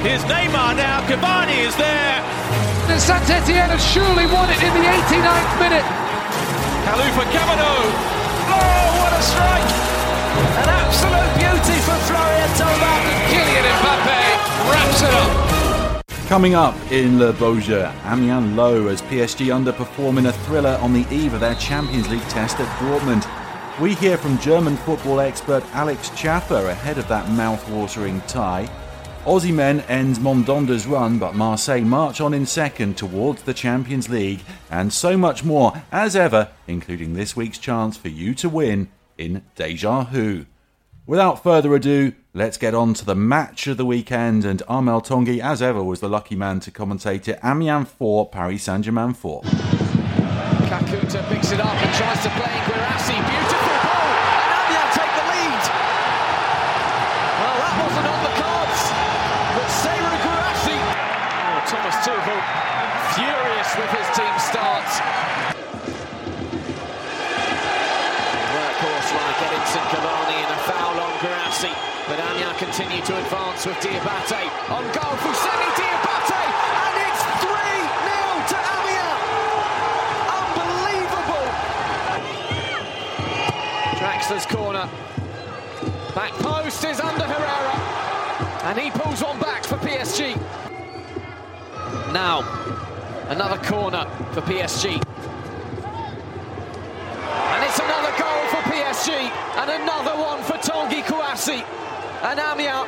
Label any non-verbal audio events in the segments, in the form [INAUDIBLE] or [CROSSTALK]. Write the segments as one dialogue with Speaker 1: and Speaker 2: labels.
Speaker 1: Here's Neymar now. Cavani is there.
Speaker 2: And Saint Etienne has surely won it in the 89th minute.
Speaker 1: Kalou for Kamano. Oh, what a strike! An absolute beauty for Florian Thauvin.
Speaker 2: Kylian Mbappe wraps it up.
Speaker 3: Coming up in Le Beau Jeu, Amiens low as PSG underperform in a thriller on the eve of their Champions League test at Dortmund. We hear from German football expert Alex Chaffer ahead of that mouth-watering tie. Osimhen ends Mandanda's run, but Marseille march on in second towards the Champions League, and so much more as ever, including this week's chance for you to win in Deja Who. Without further ado, let's get on to the match of the weekend, and Armel Tongi, as ever, was the lucky man to commentate it. Amiens 4, Paris Saint-Germain 4.
Speaker 2: Kakuta picks it up and tries to play To advance with Diabate on goal. Fousseni Diabate, and it's 3-0 to Amiens. Unbelievable! Draxler's corner. Back post is Ander Herrera. And he pulls one back for PSG. Now, another corner for PSG. And it's another goal for PSG. And another one for Tanguy Kouassi. And Amiens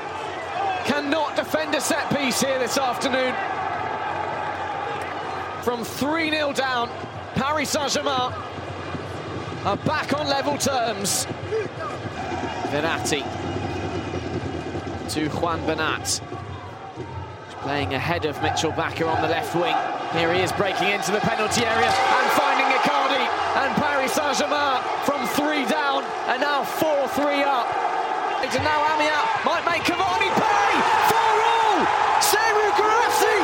Speaker 2: cannot defend a set piece here this afternoon. From 3-0 down, Paris Saint-Germain are back on level terms. Verratti to Juan Bernat. He's playing ahead of Mitchell Bakker on the left wing. Here he is breaking into the penalty area and finding Icardi. And Paris Saint-Germain from three down and now 4-3 up. And now Amiens might make Cavani pay for all. Serhou Guirassy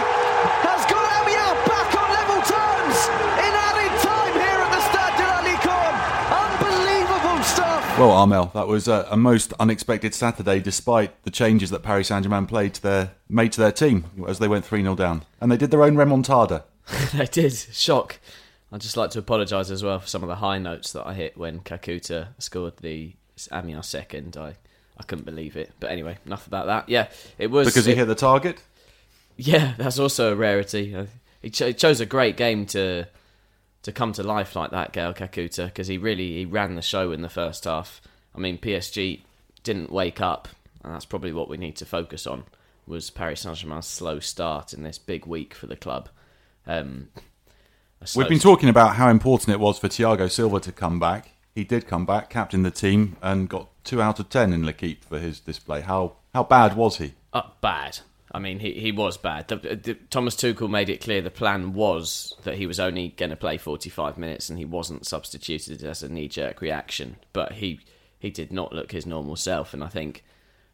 Speaker 2: has got Amiens back on level terms in added time here at the Stade de la Licorne. Unbelievable stuff.
Speaker 3: Well, Armel, that was a, a most unexpected Saturday, despite the changes that Paris Saint-Germain played to their made to their team as they went 3-0 down, and they did their own remontada. [LAUGHS]
Speaker 4: they did. Shock. I'd just like to apologise as well for some of the high notes that I hit when Kakuta scored the Amiens second. I, I couldn't believe it. But anyway, enough about that. Yeah, it was
Speaker 3: Because he
Speaker 4: it-
Speaker 3: hit the target.
Speaker 4: Yeah, that's also a rarity. Uh, He, cho- he chose a great game to to come to life like that, Gael Kakuta, because he really he ran the show in the first half. I mean, PSG didn't wake up, and that's probably what we need to focus on. Was Paris Saint Germain's slow start in this big week for the club? Um,
Speaker 3: We've been talking about how important it was for Thiago Silva to come back. He did come back, captained the team, and got two out of ten in L'Equipe for his display. How how bad was he?
Speaker 4: Uh, bad. I mean, he, he was bad. The, the, Thomas Tuchel made it clear the plan was that he was only going to play 45 minutes and he wasn't substituted as a knee jerk reaction. But he, he did not look his normal self. And I think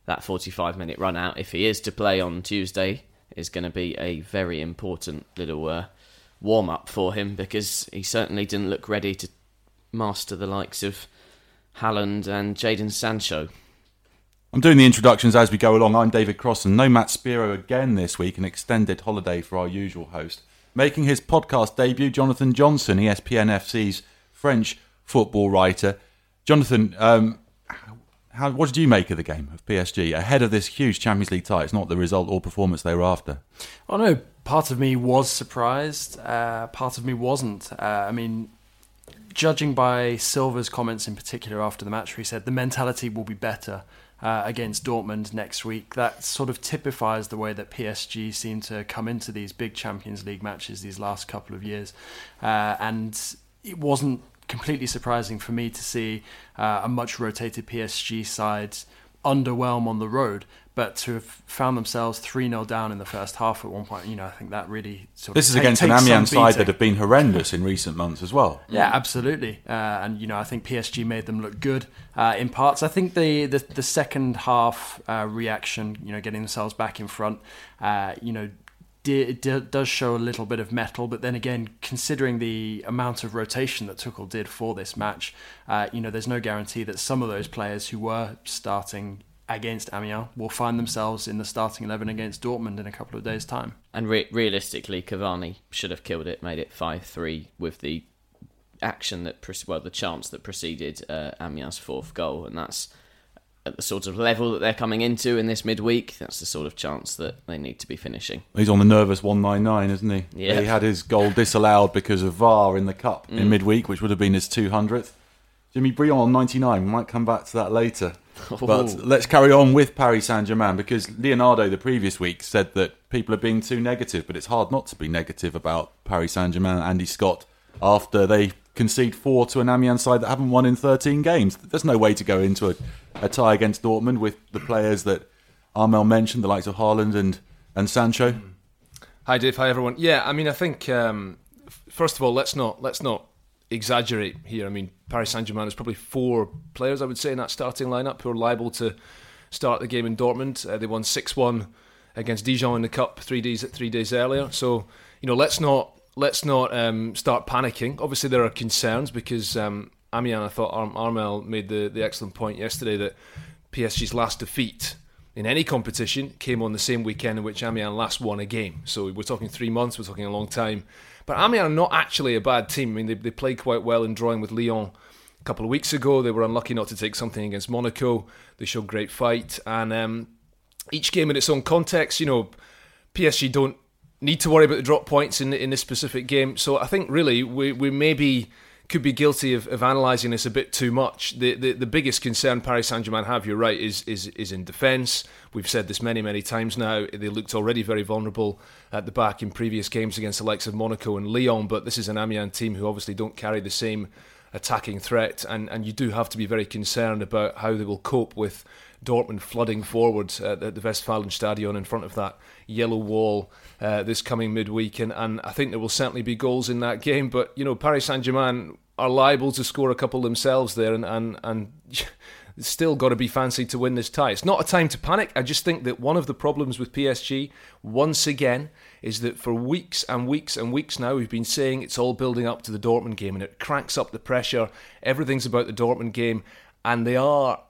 Speaker 4: that 45 minute run out, if he is to play on Tuesday, is going to be a very important little uh, warm up for him because he certainly didn't look ready to master the likes of Haaland and Jadon Sancho.
Speaker 3: I'm doing the introductions as we go along. I'm David Cross, and no Matt Spiro again this week, an extended holiday for our usual host. Making his podcast debut, Jonathan Johnson, ESPN FC's French football writer. Jonathan, um, how, what did you make of the game of PSG ahead of this huge Champions League tie? It's not the result or performance they were after.
Speaker 5: Oh no, part of me was surprised. Uh, part of me wasn't. Uh, I mean, judging by Silva's comments in particular after the match, where he said the mentality will be better uh, against Dortmund next week. That sort of typifies the way that PSG seem to come into these big Champions League matches these last couple of years, uh, and it wasn't completely surprising for me to see uh, a much rotated PSG side underwhelm on the road, but to have found themselves 3 0 down in the first half at one point, you know, I think that really sort of.
Speaker 3: This
Speaker 5: is
Speaker 3: against an Amiens side that have been horrendous in recent months as well.
Speaker 5: Yeah, absolutely. Uh, and you know, I think PSG made them look good uh, in parts. I think the the, the second half uh, reaction, you know, getting themselves back in front, uh, you know. di- does show a little bit of metal, but then again, considering the amount of rotation that Tuchel did for this match, uh, you know, there's no guarantee that some of those players who were starting against Amiens will find themselves in the starting 11 against Dortmund in a couple of days' time.
Speaker 4: And re- realistically, Cavani should have killed it, made it 5 3 with the action that, pre- well, the chance that preceded uh, Amiens' fourth goal. And that's at the sort of level that they're coming into in this midweek. That's the sort of chance that they need to be finishing.
Speaker 3: He's on the nervous 199, isn't he?
Speaker 4: Yeah.
Speaker 3: He had his goal disallowed because of VAR in the Cup in midweek, which would have been his 200th. Jimmy Briand on 99. We might come back to that later. [LAUGHS] But let's carry on with Paris Saint Germain because Leonardo the previous week said that people are being too negative, but it's hard not to be negative about Paris Saint Germain and Andy Scott after they concede four to an Amiens side that haven't won in 13 games. There's no way to go into a, a tie against Dortmund with the players that Armel mentioned, the likes of Haaland and, and Sancho.
Speaker 6: Hi Dave, hi everyone. Yeah, I mean, I think um, first of all, let's not let's not exaggerate here. I mean, Paris Saint Germain is probably four players I would say in that starting lineup who are liable to start the game in Dortmund. Uh, they won six one against Dijon in the cup three days three days earlier. So you know, let's not let's not um, start panicking. Obviously, there are concerns because um. I thought Ar- Armel made the the excellent point yesterday that PSG's last defeat in any competition came on the same weekend in which Amiens last won a game. So we're talking three months, we're talking a long time. But Amiens are not actually a bad team. I mean, they, they played quite well in drawing with Lyon a couple of weeks ago. They were unlucky not to take something against Monaco. They showed great fight. And um, each game in its own context, you know, PSG don't need to worry about the drop points in in this specific game. So I think really we we maybe could be guilty of, of analysing this a bit too much. The, the the biggest concern Paris Saint Germain have, you're right, is is is in defence. We've said this many many times now. They looked already very vulnerable at the back in previous games against the likes of Monaco and Lyon, but this is an Amiens team who obviously don't carry the same attacking threat, and, and you do have to be very concerned about how they will cope with Dortmund flooding forward at the Westfalenstadion in front of that yellow wall uh, this coming midweek, and, and I think there will certainly be goals in that game. But you know, Paris Saint Germain are liable to score a couple themselves there, and and and. [LAUGHS] Still got to be fancied to win this tie. It's not a time to panic. I just think that one of the problems with PSG, once again, is that for weeks and weeks and weeks now, we've been saying it's all building up to the Dortmund game and it cranks up the pressure. Everything's about the Dortmund game. And they are,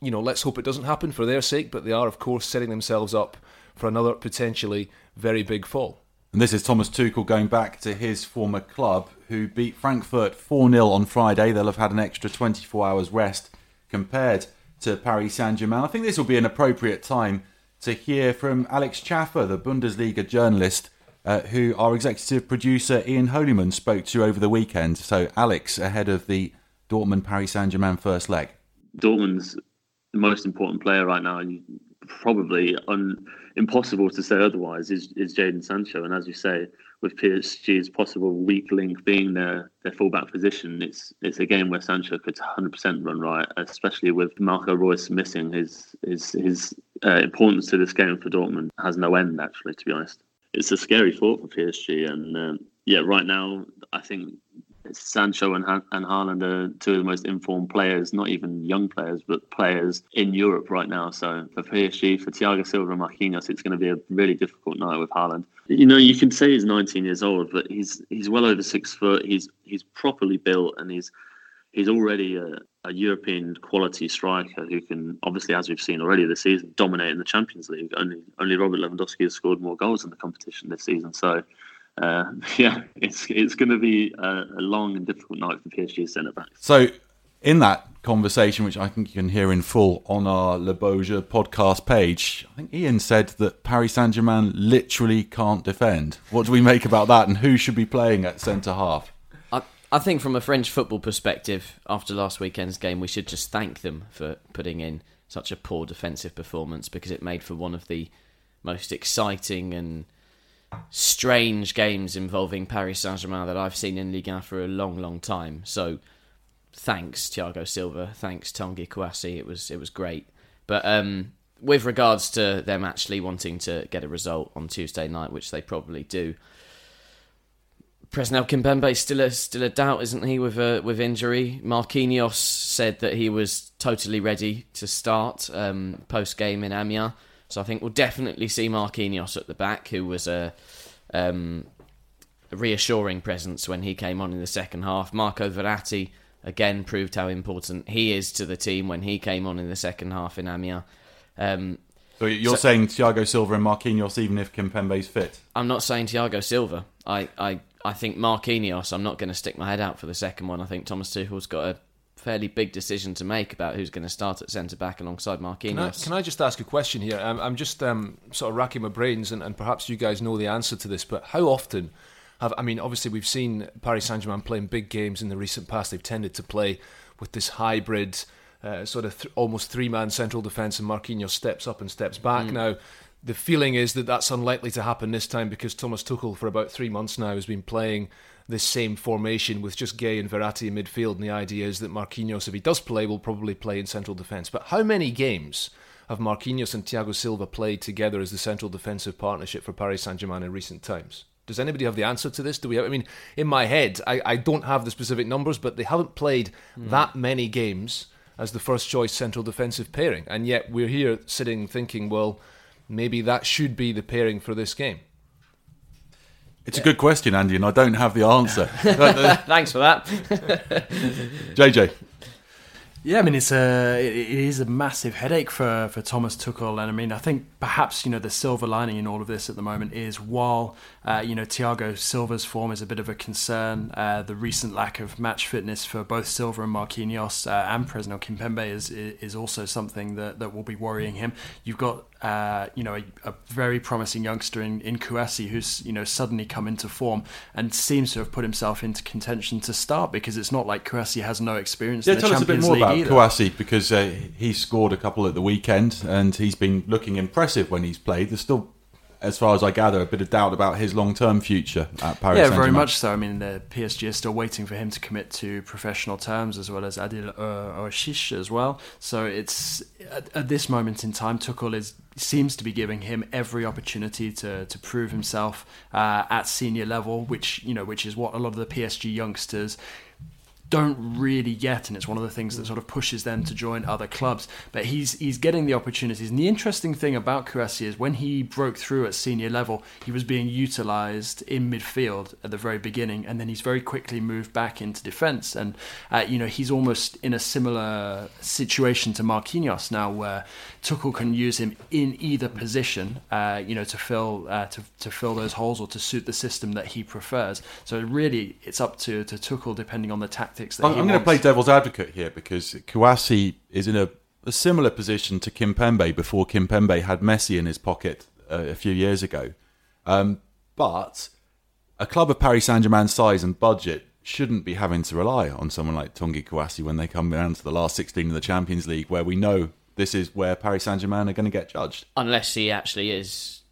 Speaker 6: you know, let's hope it doesn't happen for their sake, but they are, of course, setting themselves up for another potentially very big fall.
Speaker 3: And this is Thomas Tuchel going back to his former club, who beat Frankfurt 4 0 on Friday. They'll have had an extra 24 hours rest compared to Paris Saint Germain. I think this will be an appropriate time to hear from Alex Chaffer, the Bundesliga journalist, uh, who our executive producer Ian Holyman spoke to over the weekend. So, Alex, ahead of the Dortmund Paris Saint Germain first leg.
Speaker 7: Dortmund's the most important player right now, and probably un, impossible to say otherwise, is, is Jadon Sancho. And as you say, with PSG's possible weak link being their, their fullback position, it's it's a game where Sancho could 100% run right, especially with Marco Reus missing. His his his uh, importance to this game for Dortmund has no end, actually, to be honest. It's a scary thought for PSG. And um, yeah, right now, I think Sancho and ha- and Haaland are two of the most informed players, not even young players, but players in Europe right now. So for PSG, for Thiago Silva and Marquinhos, it's going to be a really difficult night with Haaland. You know, you can say he's 19 years old, but he's he's well over six foot. He's he's properly built, and he's he's already a, a European quality striker who can, obviously, as we've seen already this season, dominate in the Champions League. Only only Robert Lewandowski has scored more goals in the competition this season. So uh, [LAUGHS] yeah, it's it's going to be a, a, long and difficult night for PSG centre backs.
Speaker 3: So, in that conversation, which I think you can hear in full on our Le Beau Jeu podcast page, I think Ian said that Paris Saint Germain literally can't defend. What do we make about that, and who should be playing at centre half?
Speaker 4: I, I think, from a French football perspective, after last weekend's game, we should just thank them for putting in such a poor defensive performance because it made for one of the most exciting and strange games involving Paris Saint Germain that I've seen in Ligue 1 for a long, long time. So thanks, Thiago Silva. Thanks, Tanguy Kouassi. It was it was great. But um, with regards to them actually wanting to get a result on Tuesday night, which they probably do, Presnel Kimpembe still a still a doubt, isn't he? With a, with injury, Marquinhos said that he was totally ready to start um, post game in Amiens. So I think we'll definitely see Marquinhos at the back, who was a, um, a reassuring presence when he came on in the second half. Marco Verratti again proved how important he is to the team when he came on in the second half in Amiens. Um,
Speaker 3: so you're so, saying Thiago Silva and Marquinhos, even if Kimpembe's fit?
Speaker 4: I'm not saying Thiago Silva. I, I, I think Marquinhos. I'm not going to stick my head out for the second one. I think Thomas Tuchel's got a fairly big decision to make about who's going to start at centre back alongside Marquinhos. Can I,
Speaker 6: can I, just ask a question here? I'm, I'm just um, sort of racking my brains, and, and, perhaps you guys know the answer to this, but how often have I mean? Obviously, we've seen Paris Saint Germain playing big games in the recent past. They've tended to play with this hybrid. Uh, sort of th- almost three man central defence, and Marquinhos steps up and steps back. Mm. Now, the feeling is that that's unlikely to happen this time because Thomas Tuchel, for about three months now, has been playing this same formation with just Gueye and Verratti in midfield. And the idea is that Marquinhos, if he does play, will probably play in central defence. But how many games have Marquinhos and Thiago Silva played together as the central defensive partnership for Paris Saint Germain in recent times? Does anybody have the answer to this? Do we? Have, I mean, in my head, I, I don't have the specific numbers, but they haven't played mm. that many games as the first choice central defensive pairing, and yet we're here sitting thinking, well, maybe that should be the pairing for this game.
Speaker 3: It's a good question, Andy, and I don't have the answer. [LAUGHS]
Speaker 4: Thanks for that. [LAUGHS]
Speaker 3: JJ.
Speaker 5: Yeah, I mean it's a it is a massive headache for, for Thomas Tuchel, and I mean I think perhaps you know the silver lining in all of this at the moment is while uh, you know Thiago Silva's form is a bit of a concern, uh, the recent lack of match fitness for both Silva and Marquinhos uh, and Presnel Kimpembe is is also something that, that will be worrying him. You've got uh, you know, a, a, very promising youngster in, in Kouassi who's, you know, suddenly come into form and seems to have put himself into contention to start because it's not like Kouassi has no experience
Speaker 3: yeah,
Speaker 5: in the Champions
Speaker 3: us a bit more
Speaker 5: League
Speaker 3: about Kouassi because uh, he scored a couple at the weekend and he's been looking impressive when he's played. There's still as far as I gather, a bit of doubt about his long-term future at Paris.
Speaker 5: Yeah, very much so. I mean, the PSG is still waiting for him to commit to professional terms, as well as Adil uh, Aouchiche as well. So it's at, at, this moment in time, Tuchel is seems to be giving him every opportunity to to prove himself uh, at senior level, which you know, which is what a lot of the PSG youngsters don't really get, and it's one of the things that sort of pushes them to join other clubs. But he's he's getting the opportunities. And the interesting thing about Kouassi is when he broke through at senior level, he was being utilised in midfield at the very beginning, and then he's very quickly moved back into defence. And uh, you know he's almost in a similar situation to Marquinhos now, where Tuchel can use him in either position, uh, you know, to fill uh, to to fill those holes or to suit the system that he prefers. So really, it's up to to Tuchel depending on the tactics tactics that
Speaker 3: I'm, I'm going to play devil's advocate here because Kouassi is in a, a, similar position to Kimpembe before Kimpembe had Messi in his pocket uh, a few years ago. Um, but a club of Paris Saint Germain's size and budget shouldn't be having to rely on someone like Tanguy Kouassi when they come down to the last 16 of the Champions League, where we know this is where Paris Saint Germain are going to get judged.
Speaker 4: Unless he actually is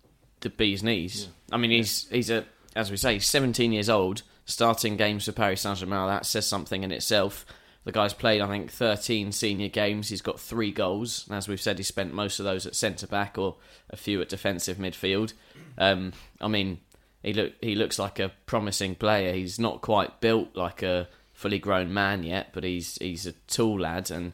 Speaker 4: the bee's knees. Yeah. I mean, he's he's a as we say, he's 17 years old starting games for Paris Saint Germain. That says something in itself. The guy's played, I think, 13 senior games. He's got three goals. And as we've said, he spent most of those at centre back or a few at defensive midfield. Um, I mean, he look he looks like a promising player. He's not quite built like a fully grown man yet, but he's he's a tall lad and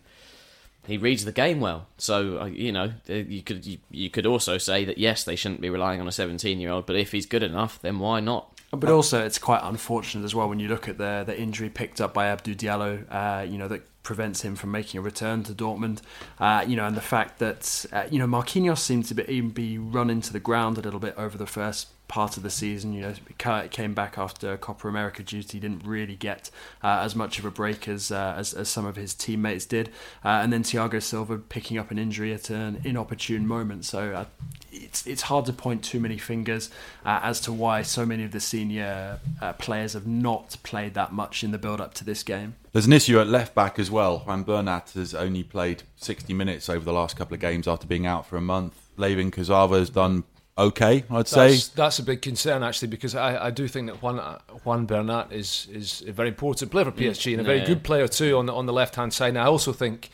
Speaker 4: he reads the game well. So uh, you know, uh, you could you, you could also say that yes, they shouldn't be relying on a 17 year old, but if he's good enough, then why not?
Speaker 5: But also, it's quite unfortunate as well when you look at the the injury picked up by Abdou Diallo. Uh, you know that prevents him from making a return to Dortmund. Uh, you know, and the fact that uh, you know Marquinhos seemed to be, even be run into the ground a little bit over the first part of the season. You know, came back after Copa America duty, didn't really get uh, as much of a break as, uh, as, as some of his teammates did, uh, and then Thiago Silva picking up an injury at an inopportune moment. So uh, it's it's hard to point too many fingers uh, as to why so many of the senior uh, players have not played that much in the build up to this game.
Speaker 3: There's an issue at left back as well. Juan Bernat has only played 60 minutes over the last couple of games after being out for a month. Layvin Kurzawa has done okay, I'd
Speaker 6: say.
Speaker 3: That's,
Speaker 6: that's, a big concern actually because I, I do think that Juan Juan Bernat is is a very important player for PSG and a very yeah. good player too on the on the left hand side. And I also think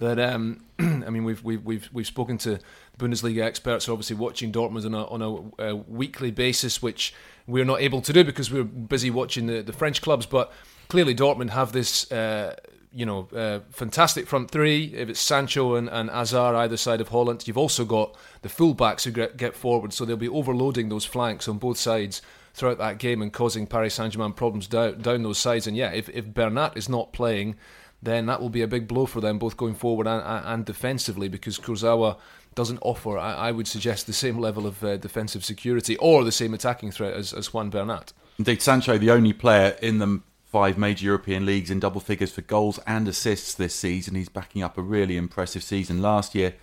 Speaker 6: that um, [CLEARS THROAT] I mean we've we've we've we've spoken to Bundesliga experts obviously watching Dortmund on a on a, weekly basis, which we're not able to do because we're busy watching the the French clubs, but. Clearly, Dortmund have this uh, you know, uh, fantastic front three. If it's Sancho and, and Hazard either side of Haaland, you've also got the fullbacks who get, get forward, so they'll be overloading those flanks on both sides throughout that game and causing Paris Saint Germain problems down, down those sides. And yeah, if, if Bernat is not playing, then that will be a big blow for them both going forward and, and defensively because Kurzawa doesn't offer, I, I would suggest, the same level of uh, defensive security or the same attacking threat as, as Juan Bernat.
Speaker 3: Indeed, Sancho, the only player in the five major European leagues in double figures for goals and assists this season. He's backing up a really impressive season last year.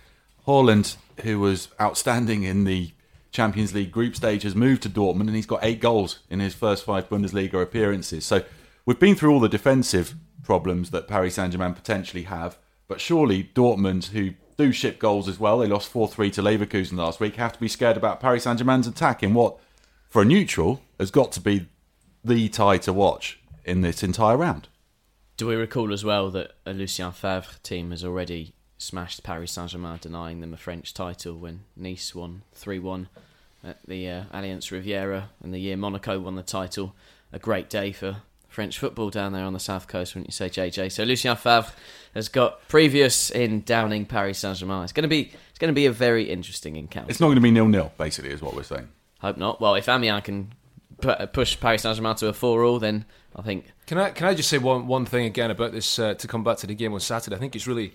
Speaker 3: Haaland, who was outstanding in the Champions League group stage, has moved to Dortmund and he's got eight goals in his first five Bundesliga appearances. So we've been through all the defensive problems that Paris Saint Germain potentially have, but surely Dortmund, who do ship goals as well, they lost 4 3 to Leverkusen last week, have to be scared about Paris Saint Germain's attack in what, for a neutral, has got to be the tie to watch in this entire round.
Speaker 4: Do we recall as well that a Lucien Favre team has already smashed Paris Saint Germain, denying them a French title when Nice won 3 1 at the uh, Allianz Riviera, and the year Monaco won the title? A great day for French football down there on the south coast, wouldn't you say, JJ? So Lucien Favre has got previous in downing Paris Saint Germain. It's going to be it's going to be a very interesting encounter.
Speaker 3: It's not going to be nil nil, basically, is what we're saying.
Speaker 4: Hope not. Well, if Amiens can push Paris Saint Germain to a four all, then I think.
Speaker 6: Can I can I just say one one thing again about this uh, to come back to the game on Saturday? I think it's really.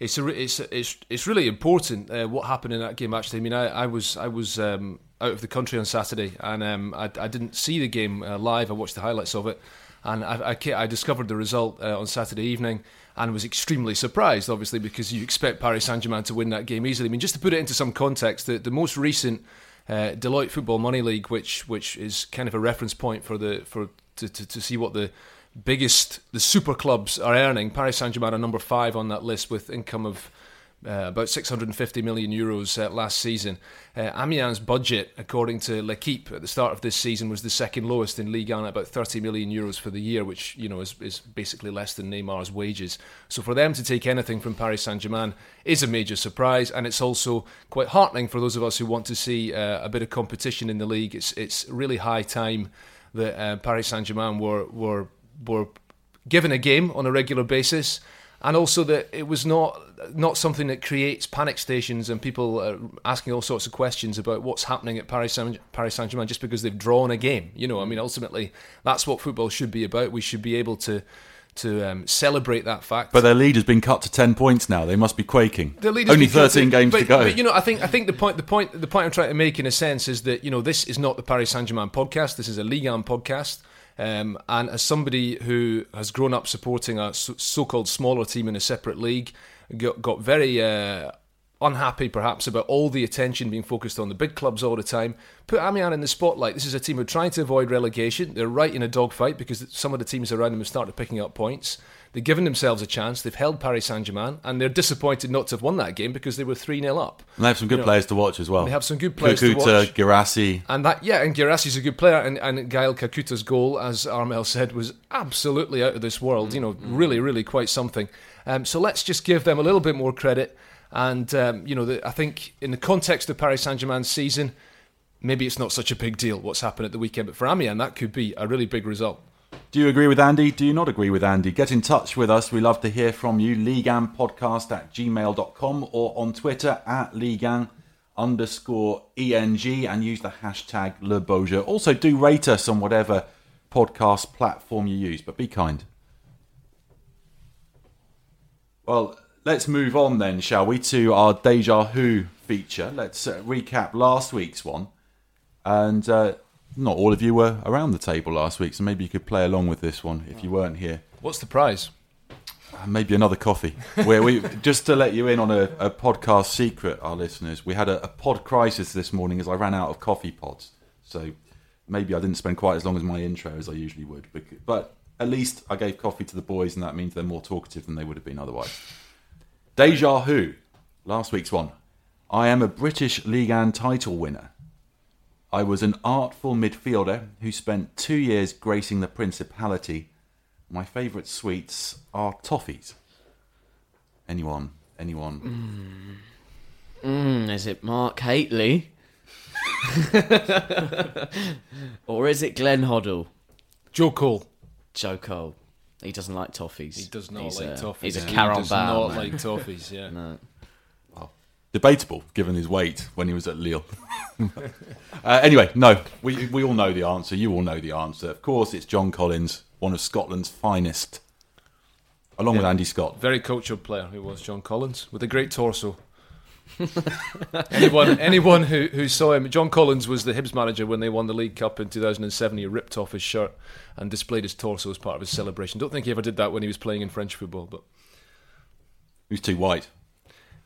Speaker 6: It's, a, it's it's it's really important uh, what happened in that game. Actually, I mean, I, I was I was um, out of the country on Saturday, and um, I, I didn't see the game uh, live. I watched the highlights of it, and I, I, I discovered the result uh, on Saturday evening and was extremely surprised, obviously, because you expect Paris Saint Germain to win that game easily. I mean, just to put it into some context, the, the most recent uh, Deloitte Football Money League, which which is kind of a reference point for the for to, to, to see what the biggest the super clubs are earning. Paris Saint Germain are number five on that list with income of uh, about 650 million euros uh, last season. Uh, Amiens' budget, according to L'Equipe, at the start of this season was the second lowest in Ligue 1 at about 30 million euros for the year, which you know is, is basically less than Neymar's wages. So for them to take anything from Paris Saint-Germain is a major surprise, and it's also quite heartening for those of us who want to see uh, a bit of competition in the league. It's it's really high time that uh, Paris Saint-Germain were were were given a game on a regular basis and also that it was not not something that creates panic stations and people asking all sorts of questions about what's happening at Paris Saint Paris Saint Germain just because they've drawn a game. You know, I mean, ultimately that's what football should be about. We should be able to to um, celebrate that fact.
Speaker 3: But their lead has been cut to ten points now. They must be quaking. Only thirteen games
Speaker 6: but,
Speaker 3: to go.
Speaker 6: But you know, I think I think the point the point the point I'm trying to make in a sense is that you know this is not the Paris Saint Germain podcast. This is a Ligue 1 podcast. Um, and as somebody who has grown up supporting a so called smaller team in a separate league, got, got very uh, unhappy perhaps about all the attention being focused on the big clubs all the time. Put Amiens in the spotlight. This is a team who are trying to avoid relegation. They're right in a dogfight because some of the teams around them have started picking up points. They've given themselves a chance. They've held Paris Saint Germain, and they're disappointed not to have won that game because they were 3 0 up.
Speaker 3: And they have some good you players know, to watch as well.
Speaker 6: They have some good players
Speaker 3: Kakuta,
Speaker 6: to watch.
Speaker 3: Guirassy.
Speaker 6: And that, yeah, and Guirassy is a good player. And, and Gael Kakuta's goal, as Armel said, was absolutely out of this world. You know, really, really quite something. Um, so let's just give them a little bit more credit. And, um, you know, the, I think in the context of Paris Saint Germain's season, maybe it's not such a big deal what's happened at the weekend. But for Amiens, that could be a really big result.
Speaker 3: Do you agree with Andy? Do you not agree with Andy? Get in touch with us. We love to hear from you. Podcast at gmail.com or on Twitter at Ligue1 underscore ENG and use the hashtag Le Also, do rate us on whatever podcast platform you use, but be kind. Well, let's move on then, shall we, to our Deja Who feature. Let's uh, recap last week's one. And uh, not all of you were around the table last week, so maybe you could play along with this one if you weren't here.
Speaker 6: What's the prize?
Speaker 3: Uh, maybe another coffee. Where we [LAUGHS] just to let you in on a, a podcast secret, our listeners, we had a, a, pod crisis this morning as I ran out of coffee pods. So maybe I didn't spend quite as long as my intro as I usually would, but at least I gave coffee to the boys, and that means they're more talkative than they would have been otherwise. Deja Who, last week's one. I am a British League and title winner. I was an artful midfielder who spent two years gracing the Principality. My favourite sweets are toffees. Anyone? Anyone?
Speaker 4: Mm. Mm, is it Mark Hateley? [LAUGHS] [LAUGHS] or is it Glenn Hoddle?
Speaker 6: Joe Cole.
Speaker 4: Joe Cole. He doesn't like toffees.
Speaker 6: He does not
Speaker 4: he's
Speaker 6: like
Speaker 4: a,
Speaker 6: toffees.
Speaker 4: He's a
Speaker 6: yeah.
Speaker 4: Carol
Speaker 6: He does
Speaker 4: Bar,
Speaker 6: not
Speaker 4: man.
Speaker 6: like toffees, yeah.
Speaker 4: No.
Speaker 3: Debatable, given his weight when he was at Lille. [LAUGHS] uh, anyway, no, we, we all know the answer. You all know the answer. Of course, it's John Collins, one of Scotland's finest, along with Andy Scott.
Speaker 6: Very cultured player who was John Collins, with a great torso. [LAUGHS] anyone anyone who, who saw him, John Collins was the Hibs manager when they won the League Cup in 2007. He ripped off his shirt and displayed his torso as part of his celebration. Don't think he ever did that when he was playing in French football, but
Speaker 3: He was too white.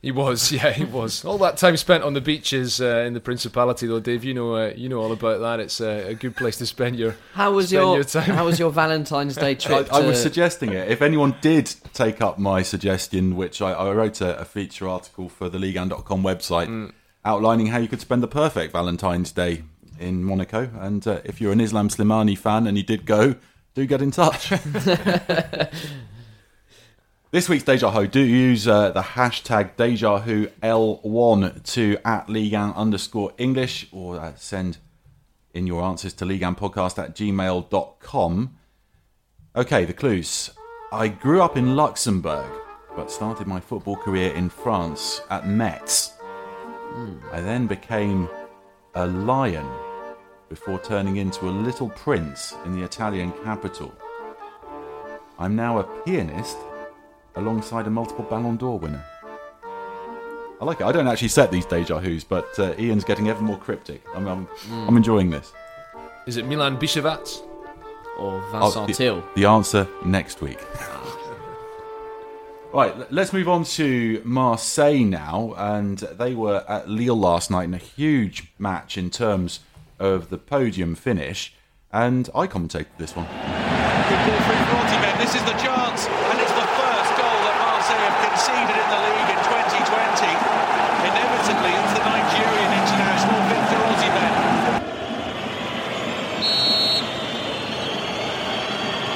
Speaker 6: He was. [LAUGHS] Yeah, he was. All that time spent on the beaches uh, in the Principality, though, Dave. You know, uh, you know all about that. It's uh, a good place to spend your
Speaker 4: How was your,
Speaker 6: your time.
Speaker 4: How was your Valentine's Day [LAUGHS]
Speaker 3: I,
Speaker 4: trip?
Speaker 3: I was suggesting it. If anyone did take up my suggestion, which I, I wrote a, a feature article for the Ligue1.com website outlining how you could spend the perfect Valentine's Day in Monaco. And uh, if you're an Islam Slimani fan and you did go, do get in touch. [LAUGHS] This week's Deja Who, do use uh, the hashtag DejaHoL1 to at Ligue1 underscore English or uh, send in your answers to Podcast at gmail.com. Okay, the clues. I grew up in Luxembourg, but started my football career in France at Metz. I then became a lion before turning into a little prince in the Italian capital. I'm now a pianist alongside a multiple Ballon d'Or winner. I like it. I don't actually set these deja vus, but uh, Ian's getting ever more cryptic. I'm, I'm, I'm enjoying this.
Speaker 6: Is it Milan Bicevac?
Speaker 4: or
Speaker 3: Oh,
Speaker 4: Vincent
Speaker 3: the,
Speaker 4: Till?
Speaker 3: the answer next week. [LAUGHS] right, let's move on to Marseille now. And they were at Lille last night in a huge match in terms of the podium finish. And I commentated this one.
Speaker 1: Good ball through. This is the chance, and it's the first goal that Marseille have conceded in the league in 2020. Inevitably, it's the Nigerian international Victor Osimhen.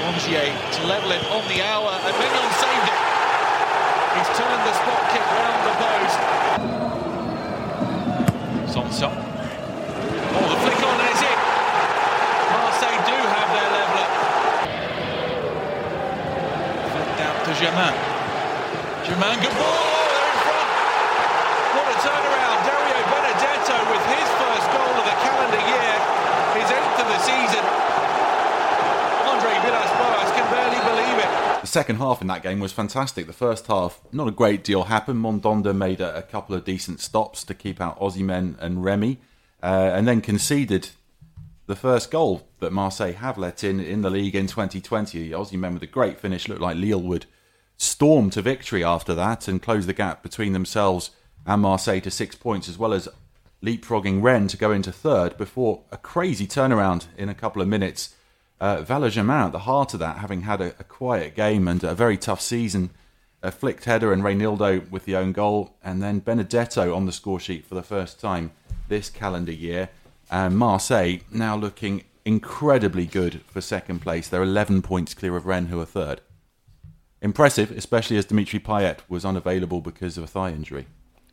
Speaker 1: Rongier to level it on the hour, and Maignan saved it. He's turned the spot kick round the post. Sonsa. Oh, the flick on, and it's in. Marseille do have their leveller. Flick down to Germain. Germain, good ball. They're in front. What a turnaround. Dario Benedetto with his first goal of the calendar year. His eighth of the season. Andre Villas-Boas can barely believe it.
Speaker 3: The second half in that game was fantastic. The first half, not a great deal happened. Mandanda made a, a couple of decent stops to keep out Osimhen and Remy, uh, and then conceded the first goal that Marseille have let in in the league in 2020. Osimhen with a great finish, looked like Lille would storm to victory after that and close the gap between themselves and Marseille to six points, as well as leapfrogging Rennes to go into third before a crazy turnaround in a couple of minutes. Uh, Valère-Germain at the heart of that, having had a, a quiet game and a very tough season, a flicked header and Reinildo with the own goal, and then Benedetto on the score sheet for the first time this calendar year. And Marseille now looking incredibly good for second place. They're 11 points clear of Rennes, who are third. Impressive, especially as Dimitri Payet was unavailable because of a thigh injury.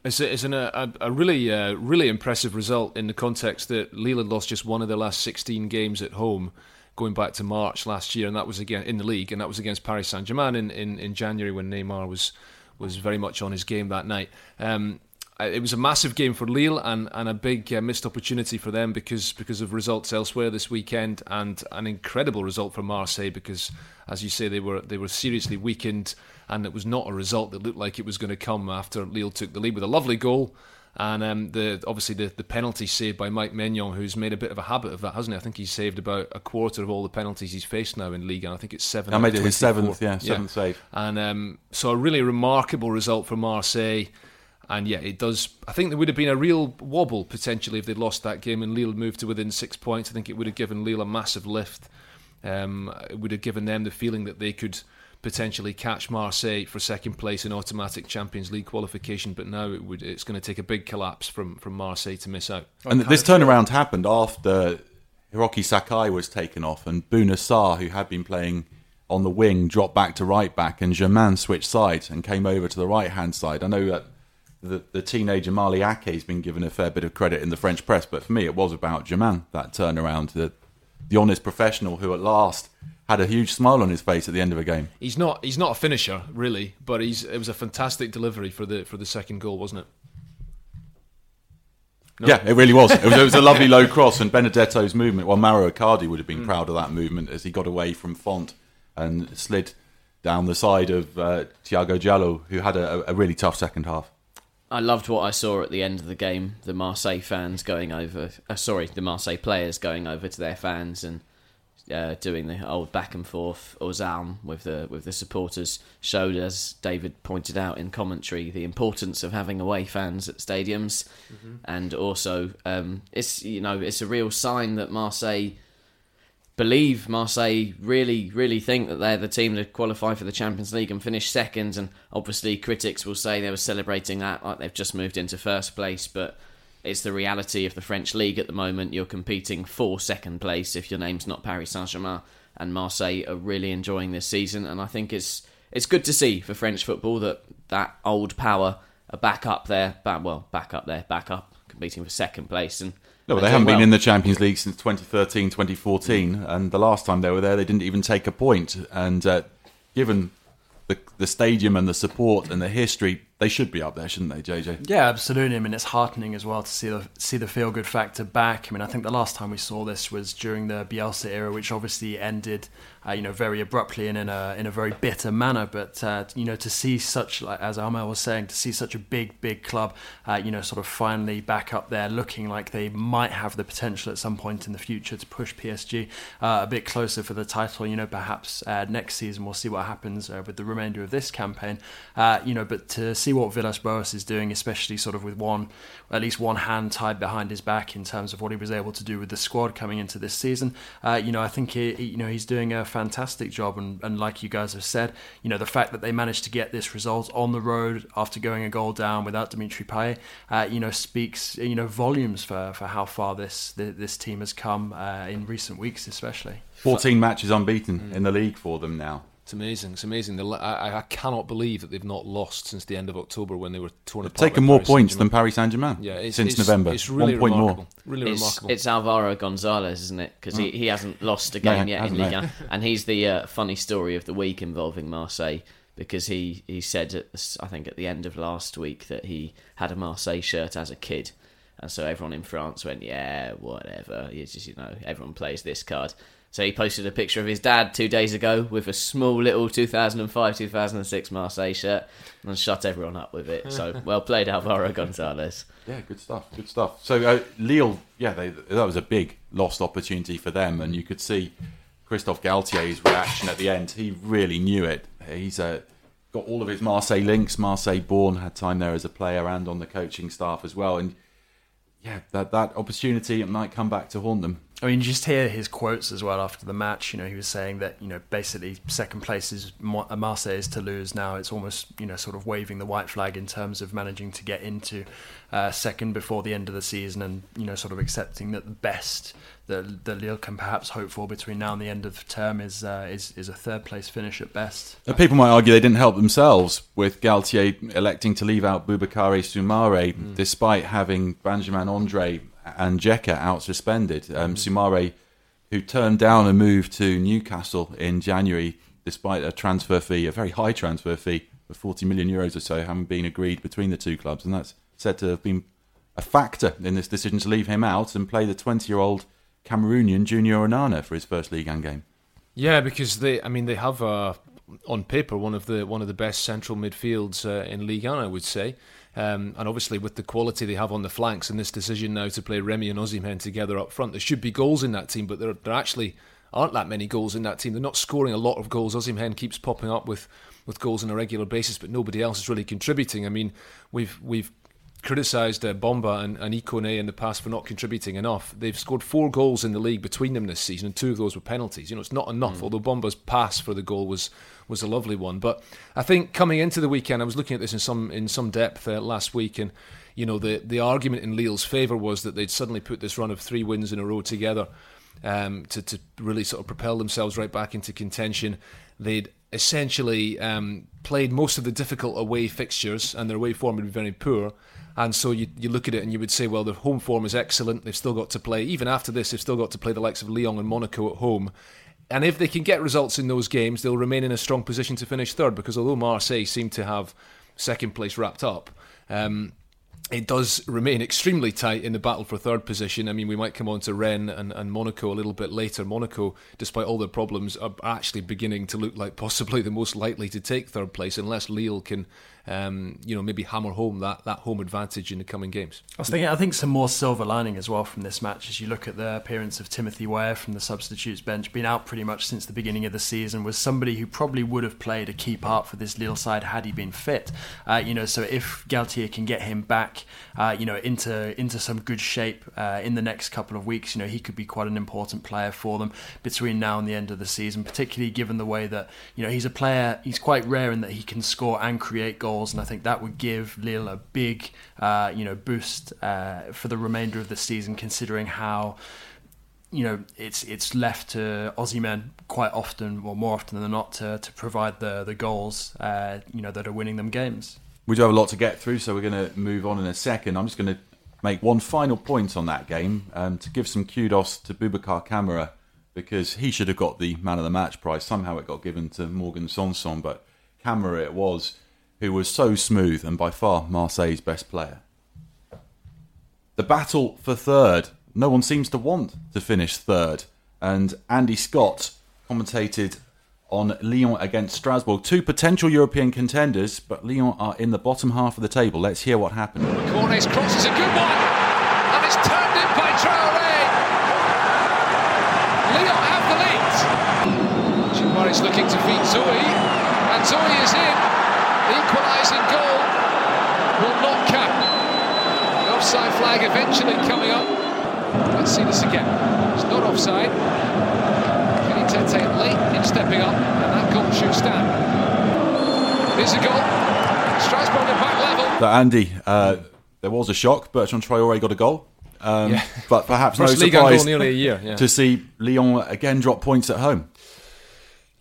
Speaker 6: It's, a, it's an, a, a really, uh, really impressive result in the context that had lost just one of their last 16 games at home, going back to March last year, and that was again in the league, and that was against Paris Saint Germain in, in, in January when Neymar was was very much on his game that night. Um, it was a massive game for Lille and, and a big uh, missed opportunity for them because because of results elsewhere this weekend and an incredible result for Marseille because as you say they were they were seriously weakened and it was not a result that looked like it was going to come after Lille took the lead with a lovely goal. And um, the obviously the, the penalty saved by Mike Maignan who's made a bit of a habit of that hasn't he? I think he's saved about a quarter of all the penalties he's faced now in league and I think it's seven
Speaker 3: I made it his seventh, yeah, seventh save.
Speaker 6: and um, so a really remarkable result for Marseille. And yeah, it does. I think there would have been a real wobble potentially if they'd lost that game and Lille moved to within six points. I think it would have given Lille a massive lift. Um, it would have given them the feeling that they could potentially catch Marseille for second place in automatic Champions League qualification. But now it would. It's going to take a big collapse from from Marseille to miss out.
Speaker 3: And this turnaround happened after Hiroki Sakai was taken off and Bouna Sarr, who had been playing on the wing, dropped back to right back, and Germain switched sides and came over to the right hand side. I know that the, the teenager Marley Ake has been given a fair bit of credit in the French press, but for me, it was about Germain, that turnaround, the, the honest professional who at last had a huge smile on his face at the end of a game.
Speaker 6: He's not. He's not a finisher really, but he's. It was a fantastic delivery for the for the second goal, wasn't it?
Speaker 3: Yeah, it really was. It was, it was a lovely low cross, and Benedetto's movement. Well, Mauro Icardi would have been proud of that movement as he got away from Font and slid down the side of uh, Tiago Djaló, who had a, a really tough second half.
Speaker 4: I loved what I saw at the end of the game. The Marseille fans going over, uh, sorry, the Marseille players going over to their fans and uh, doing the old back and forth armes with the with the supporters showed, as David pointed out in commentary, the importance of having away fans at stadiums, mm-hmm. and also um, it's you know it's a real sign that Marseille believe Marseille really, really think that they're the team to qualify for the Champions League and finish second. And obviously, critics will say they were celebrating that like they've just moved into first place, but it's the reality of the French league at the moment. You're competing for second place if your name's not Paris Saint Germain, and Marseille are really enjoying this season. And I think it's it's good to see for French football that that old power are back up there, back, well, back up there, back up, competing for second place. And
Speaker 3: no, they haven't well. been in the Champions League since 2013, 2014, and the last time they were there, they didn't even take a point. And uh, given the the stadium and the support and the history, they should be up there, shouldn't they, JJ?
Speaker 5: Yeah, absolutely. I mean, it's heartening as well to see the see the feel good factor back. I mean, I think the last time we saw this was during the Bielsa era, which obviously ended, uh, you know, very abruptly and in a in a very bitter manner. But uh, you know, to see such, like as Armel was saying, to see such a big big club, uh, you know, sort of finally back up there, looking like they might have the potential at some point in the future to push PSG uh, a bit closer for the title. You know, perhaps uh, next season we'll see what happens uh, with the remainder of this campaign. you know, but to see see what Villas-Boas is doing, especially sort of with one, at least one hand tied behind his back in terms of what he was able to do with the squad coming into this season. Uh, you know, I think he, you know he's doing a fantastic job, and, and like you guys have said, you know, the fact that they managed to get this result on the road after going a goal down without Dimitri Payet, uh, you know, speaks you know volumes for, for how far this this team has come uh, in recent weeks, especially.
Speaker 3: 14 matches unbeaten mm. in the league for them now.
Speaker 6: It's amazing. It's amazing. I, I, cannot believe that they've not lost since the end of October when they were torn
Speaker 3: apart. They've taken more points than Paris Saint Germain. Yeah, it's, since
Speaker 6: it's,
Speaker 3: November.
Speaker 6: It's really
Speaker 3: One point
Speaker 6: remarkable.
Speaker 3: more.
Speaker 6: Really
Speaker 4: it's,
Speaker 6: remarkable.
Speaker 4: It's Alvaro Gonzalez, isn't it? Because he, he hasn't lost a game no, yet in Liga, [LAUGHS] and he's the uh, funny story of the week involving Marseille because he he said at, I think at the end of last week that he had a Marseille shirt as a kid. And so everyone in France went, yeah, whatever. It's just, you know, everyone plays this card. So he posted a picture of his dad two days ago with a small little 2005 2006 Marseille shirt and shut everyone up with it. So [LAUGHS] well played, Alvaro Gonzalez.
Speaker 3: Yeah, good stuff. Good stuff. So uh, Lille, yeah, they, that was a big lost opportunity for them, and you could see Christophe Galtier's reaction at the end. He really knew it. He's uh, got all of his Marseille links. Marseille born, had time there as a player and on the coaching staff as well, and yeah, that that opportunity it might come back to haunt them.
Speaker 5: I mean, just hear his quotes as well after the match. You know, he was saying that you know basically second place is Marseille is to lose now. It's almost you know sort of waving the white flag in terms of managing to get into uh, second before the end of the season, and you know sort of accepting that the best that, that Lille can perhaps hope for between now and the end of the term is uh, is is a third place finish at best.
Speaker 3: People might argue they didn't help themselves with Galtier electing to leave out Boubakary Soumaré mm. despite having Benjamin Andre and Djeka out suspended. Um, mm. Soumaré, who turned down a move to Newcastle in January despite a transfer fee, a very high transfer fee of 40 million euros or so, having been agreed between the two clubs, and that's said to have been a factor in this decision to leave him out and play the 20 year old Cameroonian Junior Onana for his first league game.
Speaker 6: Yeah, because they, I mean, they have uh, on paper one of the one of the best central midfields uh, in Ligue 1, I would say. Um, and obviously, with the quality they have on the flanks and this decision now to play Remy and Osimhen together up front, there should be goals in that team, but there, there actually aren't that many goals in that team. They're not scoring a lot of goals. Osimhen keeps popping up with, with goals on a regular basis, but nobody else is really contributing. I mean, we've we've criticised uh, Bamba and, and Ikone in the past for not contributing enough. They've scored four goals in the league between them this season, and two of those were penalties. You know, it's not enough. Mm. Although Bamba's pass for the goal was was a lovely one, but I think coming into the weekend, I was looking at this in some in some depth uh, last week, and you know the the argument in Lille's favour was that they'd suddenly put this run of three wins in a row together um, to to really sort of propel themselves right back into contention. They'd essentially um, played most of the difficult away fixtures, and their away form had been very poor and so you, you look at it and you would say, well, their home form is excellent. They've still got to play, even after this, they've still got to play the likes of Lyon and Monaco at home. And if they can get results in those games, they'll remain in a strong position to finish third. Because although Marseille seem to have second place wrapped up, um, it does remain extremely tight in the battle for third position. I mean, we might come on to Rennes and, and Monaco a little bit later. Monaco, despite all their problems, are actually beginning to look like possibly the most likely to take third place unless Lille can um, you know, maybe hammer home that, that home advantage in the coming games.
Speaker 5: I thinking, I think some more silver lining as well from this match as you look at the appearance of Timothy Weah from the substitutes bench, been out pretty much since the beginning of the season, was somebody who probably would have played a key part for this Lille side had he been fit. Uh, you know, so if Galtier can get him back, uh, you know, into into some good shape uh, in the next couple of weeks, you know, he could be quite an important player for them between now and the end of the season, particularly given the way that you know he's a player. He's quite rare in that he can score and create goals goals, and I think that would give Lille a big, uh, you know, boost uh, for the remainder of the season, considering how. You know, it's it's left to Osimhen quite often, or more often than not, to, to provide the the goals. Uh, you know that are winning them games.
Speaker 3: We do have a lot to get through, so we're going to move on in a second. I'm just going to make one final point on that game um, to give some kudos to Boubacar Kamara because he should have got the man of the match prize. Somehow it got given to Morgan Sanson, but Kamara it was who was so smooth and by far Marseille's best player. The battle for third. No one seems to want to finish third. And Andy Scott commentated on Lyon against Strasbourg. Two potential European contenders, but Lyon are in the bottom half of the table. Let's hear what happened.
Speaker 8: Cornet's cross is a good one, and it's turned in by Traore. Lyon have the lead. Chimbaris looking to feed Zohi, and Zohi is in. The equalising goal will not count. The offside flag eventually coming up. Let's see this again. It's not offside. Kenny Tete late in stepping up, and that goal should stand. Here's a goal. Strasbourg at back level.
Speaker 3: So Andy, uh, there was a shock. Bertrand Traore got a goal. Um,
Speaker 6: Yeah.
Speaker 3: But perhaps no surprise
Speaker 6: nearly a year. Yeah.
Speaker 3: to see Lyon again drop points at home.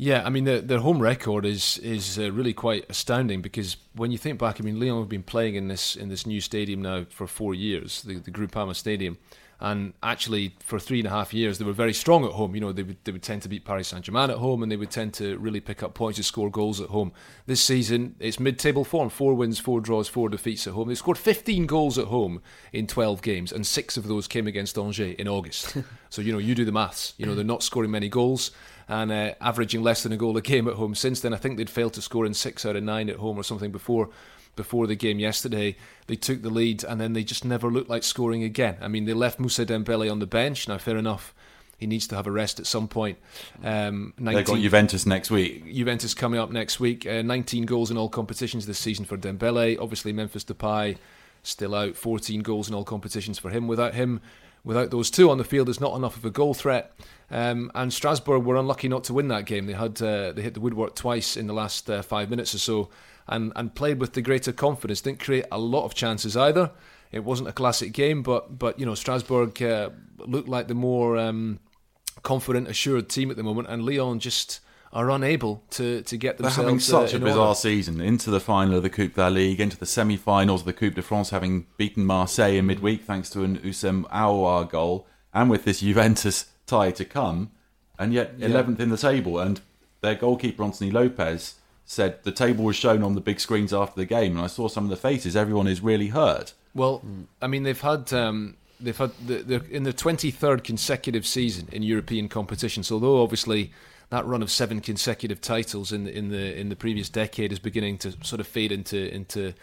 Speaker 6: Yeah, I mean their their home record is is uh, really quite astounding because when you think back, I mean Lyon have been playing in this in this new stadium now for four years, the the Groupama Stadium, and actually for three and a half years they were very strong at home. You know they would they would tend to beat Paris Saint Germain at home and they would tend to really pick up points and score goals at home. This season it's mid table form: four wins, four draws, four defeats at home. They scored 15 goals at home in 12 games, and six of those came against Angers in August. [LAUGHS] so you know you do the maths. You know they're not scoring many goals and uh, averaging less than a goal a game at home. Since then, I think they'd failed to score in six out of nine at home or something before before the game yesterday. They took the lead and then they just never looked like scoring again. I mean, they left Moussa Dembele on the bench. Now, fair enough. He needs to have a rest at some point. Um,
Speaker 3: They've got Juventus next week.
Speaker 6: Juventus coming up next week. Uh, 19 goals in all competitions this season for Dembele. Obviously, Memphis Depay still out. 14 goals in all competitions for him. Without him, without those two on the field, there's not enough of a goal threat. Um, and Strasbourg were unlucky not to win that game. They had uh, they hit the woodwork twice in the last uh, five minutes or so, and and played with the greater confidence. Didn't create a lot of chances either. It wasn't a classic game, but but you know Strasbourg uh, looked like the more um, confident, assured team at the moment, and Lyon just are unable to to get
Speaker 3: They're
Speaker 6: themselves.
Speaker 3: having such
Speaker 6: uh,
Speaker 3: a bizarre
Speaker 6: order.
Speaker 3: season. Into the final of the Coupe de la Ligue, into the semi-finals of the Coupe de France, having beaten Marseille in midweek thanks to an Houssem Aouar goal, and with this [LAUGHS] Juventus tie to come, and yet
Speaker 6: Yeah.
Speaker 3: 11th in the table. And their goalkeeper Anthony Lopes said the table was shown on the big screens after the game, and I saw some of the faces. Everyone is really hurt.
Speaker 6: Well, I mean, they've had um, they've had the, they're in their twenty third consecutive season in European competitions. Although obviously that run of seven consecutive titles in the in the in the previous decade is beginning to sort of fade into into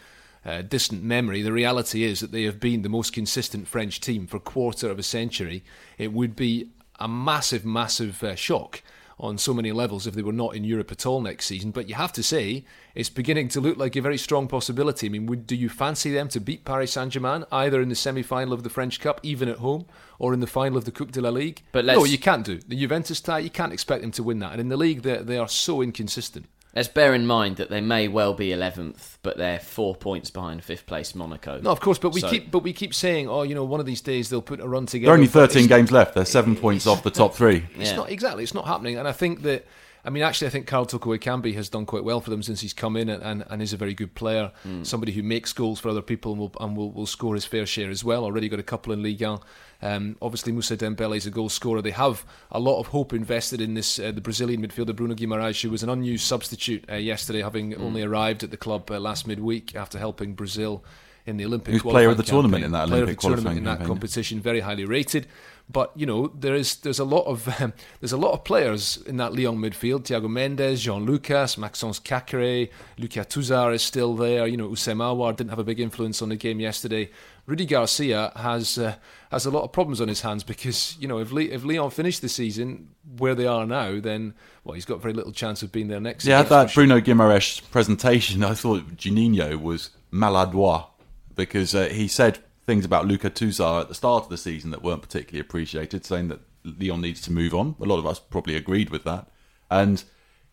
Speaker 6: uh, distant memory. The reality is that they have been the most consistent French team for a quarter of a century. It would be a massive, massive uh, shock on so many levels if they were not in Europe at all next season. But you have to say, it's beginning to look like a very strong possibility. I mean, would, do you fancy them to beat Paris Saint Germain either in the semi final of the French Cup, even at home, or in the final of the Coupe de la Ligue?
Speaker 4: But
Speaker 6: no, you can't do. The Juventus tie, you can't expect them to win that. And in the league, they they are so inconsistent.
Speaker 4: Let's bear in mind that they may well be 11th, but they're four points behind fifth place Monaco.
Speaker 6: No, of course, but we
Speaker 4: So-
Speaker 6: keep but we keep saying, oh, you know, one of these days they'll put a run together.
Speaker 3: There are only 13 games left. They're seven points off the top three.
Speaker 6: It's
Speaker 4: Yeah.
Speaker 6: not exactly. It's not happening, and I think that. I mean, actually, I think Karl Toko Ekambi has done quite well for them since he's come in, and, and, and is a very good player. Somebody who makes goals for other people and will and will, will score his fair share as well. Already got a couple in Ligue 1. Um, obviously, Moussa Dembele is a goal scorer. They have a lot of hope invested in this. Uh, the Brazilian midfielder Bruno Guimaraes, who was an unused substitute uh, yesterday, having only arrived at the club uh, last midweek after helping Brazil in the Olympic.
Speaker 3: Was player of the
Speaker 6: qualifying
Speaker 3: tournament in that
Speaker 6: player of the tournament in that
Speaker 3: campaign.
Speaker 6: competition, very highly rated. But you know there is there's a lot of [LAUGHS] um, there's a lot of players in that Lyon midfield. Thiago Mendes, Jean Lucas, Maxence Caqueret, Lucas Tousart is still there. You know Houssem Aouar didn't have a big influence on the game yesterday. Rudy Garcia has uh, has a lot of problems on his hands because you know if Le- if Lyon finish the season where they are now, then well he's got very little chance of being there next. Season.
Speaker 3: Yeah,
Speaker 6: season.
Speaker 3: that Bruno Guimaraes presentation, I thought Juninho was maladroit because uh, he said things about Lucas Tousart at the start of the season that weren't particularly appreciated, saying that Lyon needs to move on. A lot of us probably agreed with that. And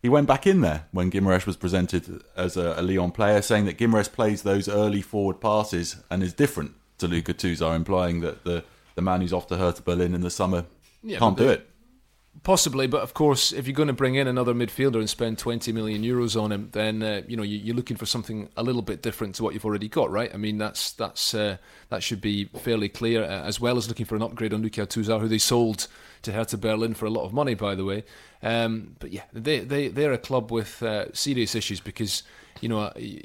Speaker 3: he went back in there when Guimaraes was presented as a, a Lyon player, saying that Guimaraes plays those early forward passes and is different to Lucas Tousart, implying that the, the man who's off to Hertha Berlin in the summer
Speaker 6: Yeah,
Speaker 3: can't do it.
Speaker 6: Possibly, but of course, if you're going to bring in another midfielder and spend 20 million euros on him, then uh, you know you, you're looking for something a little bit different to what you've already got, right? I mean, that's that's uh, that should be fairly clear, uh, as well as looking for an upgrade on Lucas Tousart, who they sold to Hertha Berlin for a lot of money, by the way. Um, but yeah, they they they're a club with uh, serious issues because you know I,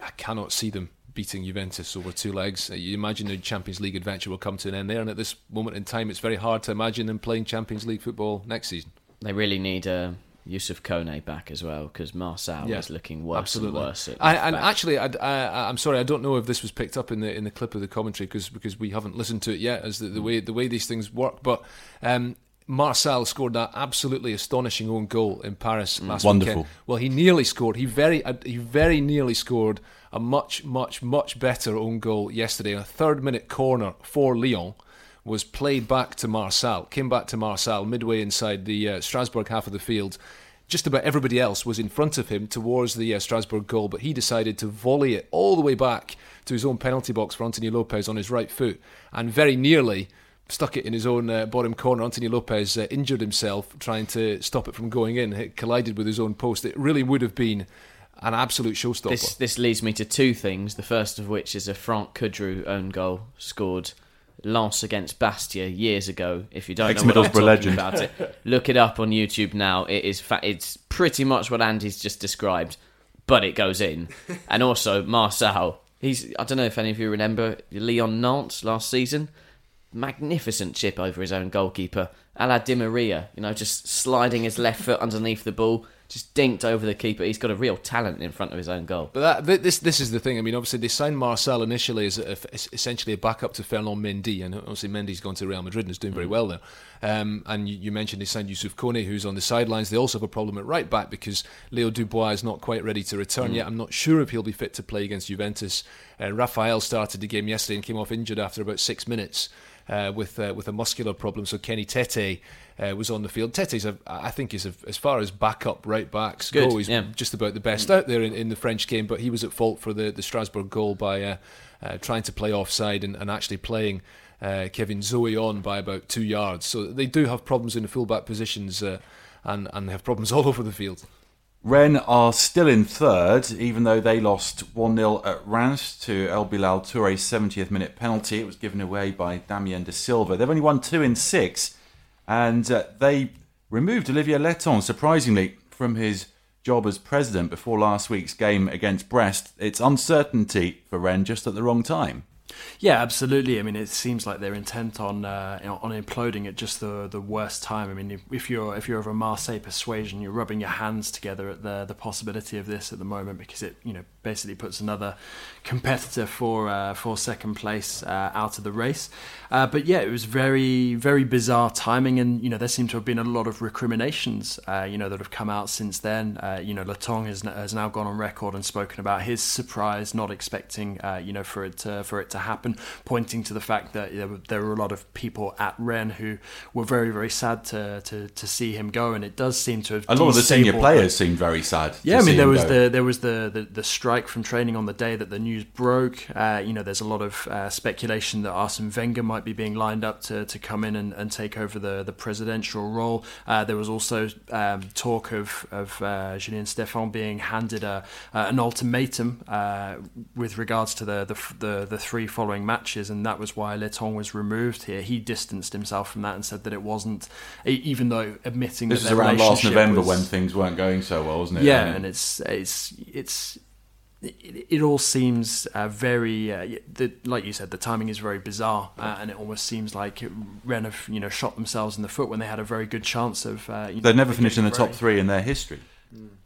Speaker 6: I cannot see them beating Juventus over two legs. You imagine the Champions League adventure will come to an end there, and at this moment in time, it's very hard to imagine them playing Champions League football next season.
Speaker 4: They really need uh, Youssouf Koné back as well because Marçal
Speaker 6: Yeah,
Speaker 4: is looking worse
Speaker 6: absolutely.
Speaker 4: and worse. at
Speaker 6: I, and
Speaker 4: back.
Speaker 6: actually, I, I, I'm sorry, I don't know if this was picked up in the in the clip of the commentary because because we haven't listened to it yet as the, the way the way these things work. But um, Marçal scored that absolutely astonishing own goal in Paris last
Speaker 3: Wonderful.
Speaker 6: weekend. Well, he nearly scored. He very uh, he very nearly scored a much much much better own goal yesterday. A third minute corner for Lyon was played back to Marçal, came back to Marçal midway inside the uh, Strasbourg half of the field. Just about everybody else was in front of him towards the uh, Strasbourg goal, but he decided to volley it all the way back to his own penalty box for Anthony Lopes on his right foot, and very nearly stuck it in his own uh, bottom corner. Anthony Lopes uh, injured himself trying to stop it from going in. It collided with his own post. It really would have been an absolute showstopper.
Speaker 4: This this leads me to two things. The first of which is a Franck Queudrue own goal scored Lens against Bastia years ago. If you don't know what I'm talking
Speaker 3: legend.
Speaker 4: about it, look it up on YouTube now. It is fa- it's pretty much what Andy's just described, but it goes in. [LAUGHS] and also Marçal. He's I don't know if any of you remember Lyon Nantes last season. Magnificent chip over his own goalkeeper, a la Di Maria. You know, just sliding his left foot underneath the ball, just dinked over the keeper. He's got a real talent in front of his own goal.
Speaker 6: But that, this this is the thing. I mean, obviously they signed Marçal initially as, a, essentially a backup to Ferland Mendy, and obviously Mendy's gone to Real Madrid and is doing very well there. Um, and you, you mentioned they signed Youssouf Koné, who's on the sidelines. They also have a problem at right back because Leo Dubois is not quite ready to return yet. I'm not sure if he'll be fit to play against Juventus. Uh, Rafael started the game yesterday and came off injured after about six minutes. Uh, with uh, with a muscular problem, so Kenny Tete uh, was on the field. Tete's, a, I think, is a, as far as backup right backs
Speaker 4: Good,
Speaker 6: go, he's
Speaker 4: yeah.
Speaker 6: just about the best out there in, in the French game, but he was at fault for the, the Strasbourg goal by uh, uh, trying to play offside and, and actually playing uh, Kevin Zohi on by about two yards. So they do have problems in the fullback positions uh, and, and they have problems [LAUGHS] all over the field.
Speaker 3: Rennes are still in third, even though they lost 1 0 at Reims to El Bilal Touré's 70th minute penalty. It was given away by Damien Da Silva. They've only won two in six, and uh, they removed Olivier Letang, surprisingly, from his job as president before last week's game against Brest. It's uncertainty for Rennes just at the wrong time.
Speaker 5: Yeah, absolutely. I mean, it seems like they're intent on uh, on imploding at just the the worst time. I mean, if, you're if you're of a Marseille persuasion, you're rubbing your hands together at the the possibility of this at the moment because it you know basically puts another competitor for uh, for second place uh, out of the race. Uh, but yeah, it was very very bizarre timing, and you know there seem to have been a lot of recriminations uh, you know that have come out since then. Uh, you know, Letang has, has now gone on record and spoken about his surprise, not expecting you know for it to, for it to happen, pointing to the fact that there were, there were a lot of people at Rennes who were very very sad to to, to see him go, and it does seem to have
Speaker 3: A lot of the senior players seemed very sad. to
Speaker 5: yeah, I
Speaker 3: see
Speaker 5: mean there was
Speaker 3: go.
Speaker 5: the there was the, the the strike from training on the day that the news broke. Uh, you know, there's a lot of uh, speculation that Arsene Wenger might be being lined up to, to come in and, and take over the the presidential role. Uh, there was also um, talk of of uh, Julien Stéphan being handed a uh, an ultimatum uh, with regards to the, the the the three following matches, and that was why Letang was removed here. He distanced himself from that and said that it wasn't, e- even though admitting
Speaker 3: This
Speaker 5: that
Speaker 3: was
Speaker 5: their
Speaker 3: around last November
Speaker 5: was-
Speaker 3: when things weren't going so well, wasn't it?
Speaker 5: yeah, and it's it's it's it, it all seems uh, very, uh, the, like you said, the timing is very bizarre, uh, and it almost seems like Rennes have you know shot themselves in the foot when they had a very good chance of. Uh,
Speaker 3: They've never finished in the top three in their history.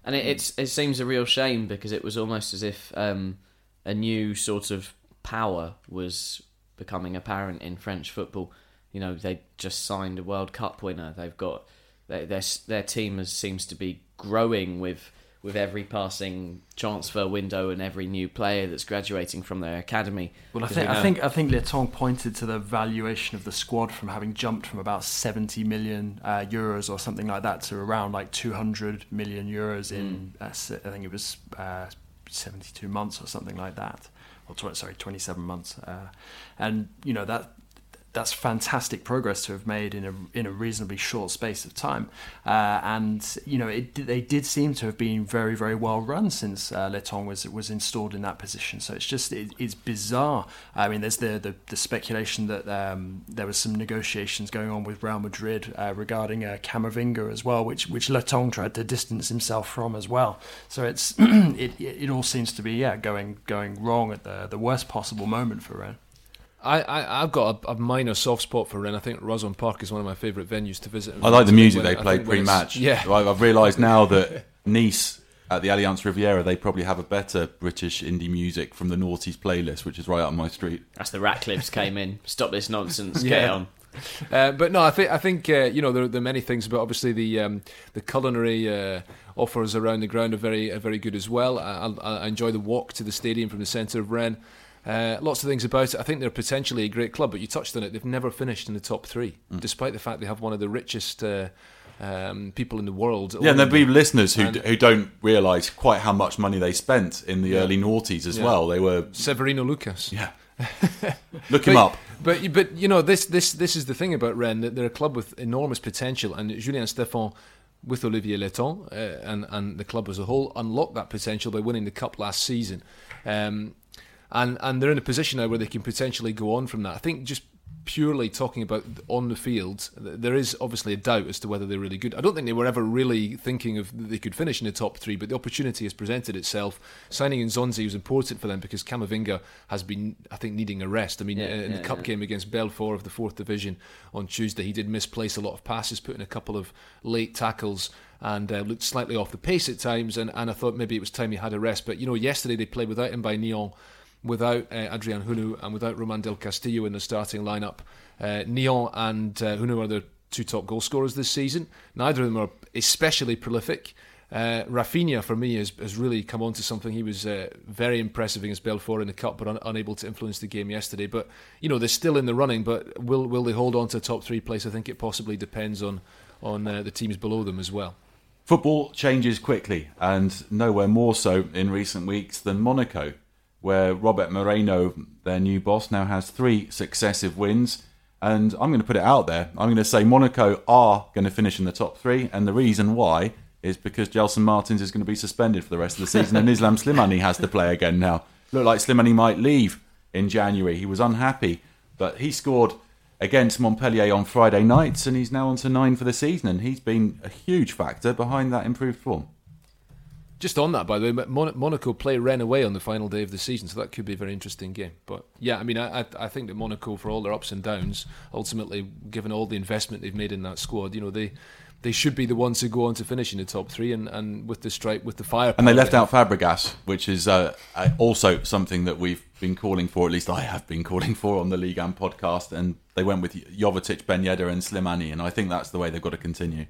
Speaker 4: And it, it's it seems a real shame because it was almost as if um, a new sort of power was becoming apparent in French football. You know, they just signed a World Cup winner. They've got their their, their team has, seems to be growing with with every passing transfer window and every new player that's graduating from their academy.
Speaker 5: Well, I think, we I think I think Letang pointed to the valuation of the squad from having jumped from about 70 million uh, euros or something like that to around like 200 million euros in mm. uh, I think it was uh, 72 months or something like that. Or sorry, 27 months. Uh, and you know that that's fantastic progress to have made in a in a reasonably short space of time. Uh, and you know, it, they did seem to have been very very well run since uh, Letang was was installed in that position. So it's just it, it's bizarre. I mean, there's the the, the speculation that um, there was some negotiations going on with Real Madrid uh, regarding uh, Camavinga as well, which which Letang tried to distance himself from as well. So it's [CLEARS THROAT] it it all seems to be yeah going going wrong at the the worst possible moment for Rennes.
Speaker 6: I, I have got a, a, minor soft spot for Rennes. I think Roazhon Park is one of my favourite venues to visit.
Speaker 3: I like the music they play pre-match. Yeah, I've realised now that [LAUGHS] Nice at the Allianz Riviera they probably have a better British indie music from the Noughties playlist, which is right up my street.
Speaker 4: That's the Ratcliffes came in. [LAUGHS] Stop this nonsense. yeah. Get on.
Speaker 6: Uh, but no, I think I think uh, you know there, there, are many things, but obviously the um, the culinary uh, offers around the ground are very are very good as well. I, I, enjoy the walk to the stadium from the centre of Rennes. Uh, lots of things about it. I think they're potentially a great club, but you touched on it. They've never finished in the top three, mm. despite the fact they have one of the richest uh, um, people in the world.
Speaker 3: Yeah, and there'll be listeners who who don't realise quite how much money they spent in the yeah. early noughties as yeah. well. They were
Speaker 6: Severino Lucas.
Speaker 3: Yeah. [LAUGHS] Look him but, up.
Speaker 6: But but you know this this this is the thing about Rennes that they're a club with enormous potential, and Julien Stéphan with Olivier Letang uh, and and the club as a whole unlocked that potential by winning the cup last season. Um, and and they're in a position now where they can potentially go on from that. I think just purely talking about on the field, there is obviously a doubt as to whether they're really good. I don't think they were ever really thinking of they could finish in the top three, but the opportunity has presented itself. Signing Nzonzi was important for them because Camavinga has been, I think, needing a rest. I mean, yeah, in yeah, the cup yeah. game against Belfort of the fourth division on Tuesday, he did misplace a lot of passes, put in a couple of late tackles and uh, looked slightly off the pace at times. And, and I thought maybe it was time he had a rest. But you know, yesterday they played without him M'Baye Niang without uh, Adrien Hunou and without Romain Del Castillo in the starting lineup. Uh, Niang and uh, Hunou are the two top goal scorers this season. Neither of them are especially prolific. Uh, Rafinha, for me, has, has really come on to something. He was uh, very impressive against Belfort in the cup, but un- unable to influence the game yesterday. But you know they're still in the running. But will will they hold on to a top three place? I think it possibly depends on on uh, the teams below them as well.
Speaker 3: Football changes quickly, and nowhere more so in recent weeks than Monaco where Robert Moreno, their new boss, now has three successive wins. And I'm going to put it out there. I'm going to say Monaco are going to finish in the top three. And the reason why is because Gelson Martins is going to be suspended for the rest of the season and Islam Slimani has to play again now. Look like Slimani might leave in January. He was unhappy, but he scored against Montpellier on Friday nights and he's now on to nine for the season. And he's been a huge factor behind that improved form.
Speaker 6: Just on that, by the way, Monaco play Rennes away on the final day of the season, so that could be a very interesting game. But yeah, I mean, I, I think that Monaco, for all their ups and downs, ultimately, given all the investment they've made in that squad, you know, they they should be the ones who go on to finish in the top three, and, and with the stripe, with the fire.
Speaker 3: And they left out Fabregas, which is uh, also something that we've been calling for. At least I have been calling for on the Ligue 1 podcast, and they went with Jovetic, Ben Yedder, and Slimani, and I think that's the way they've got to continue.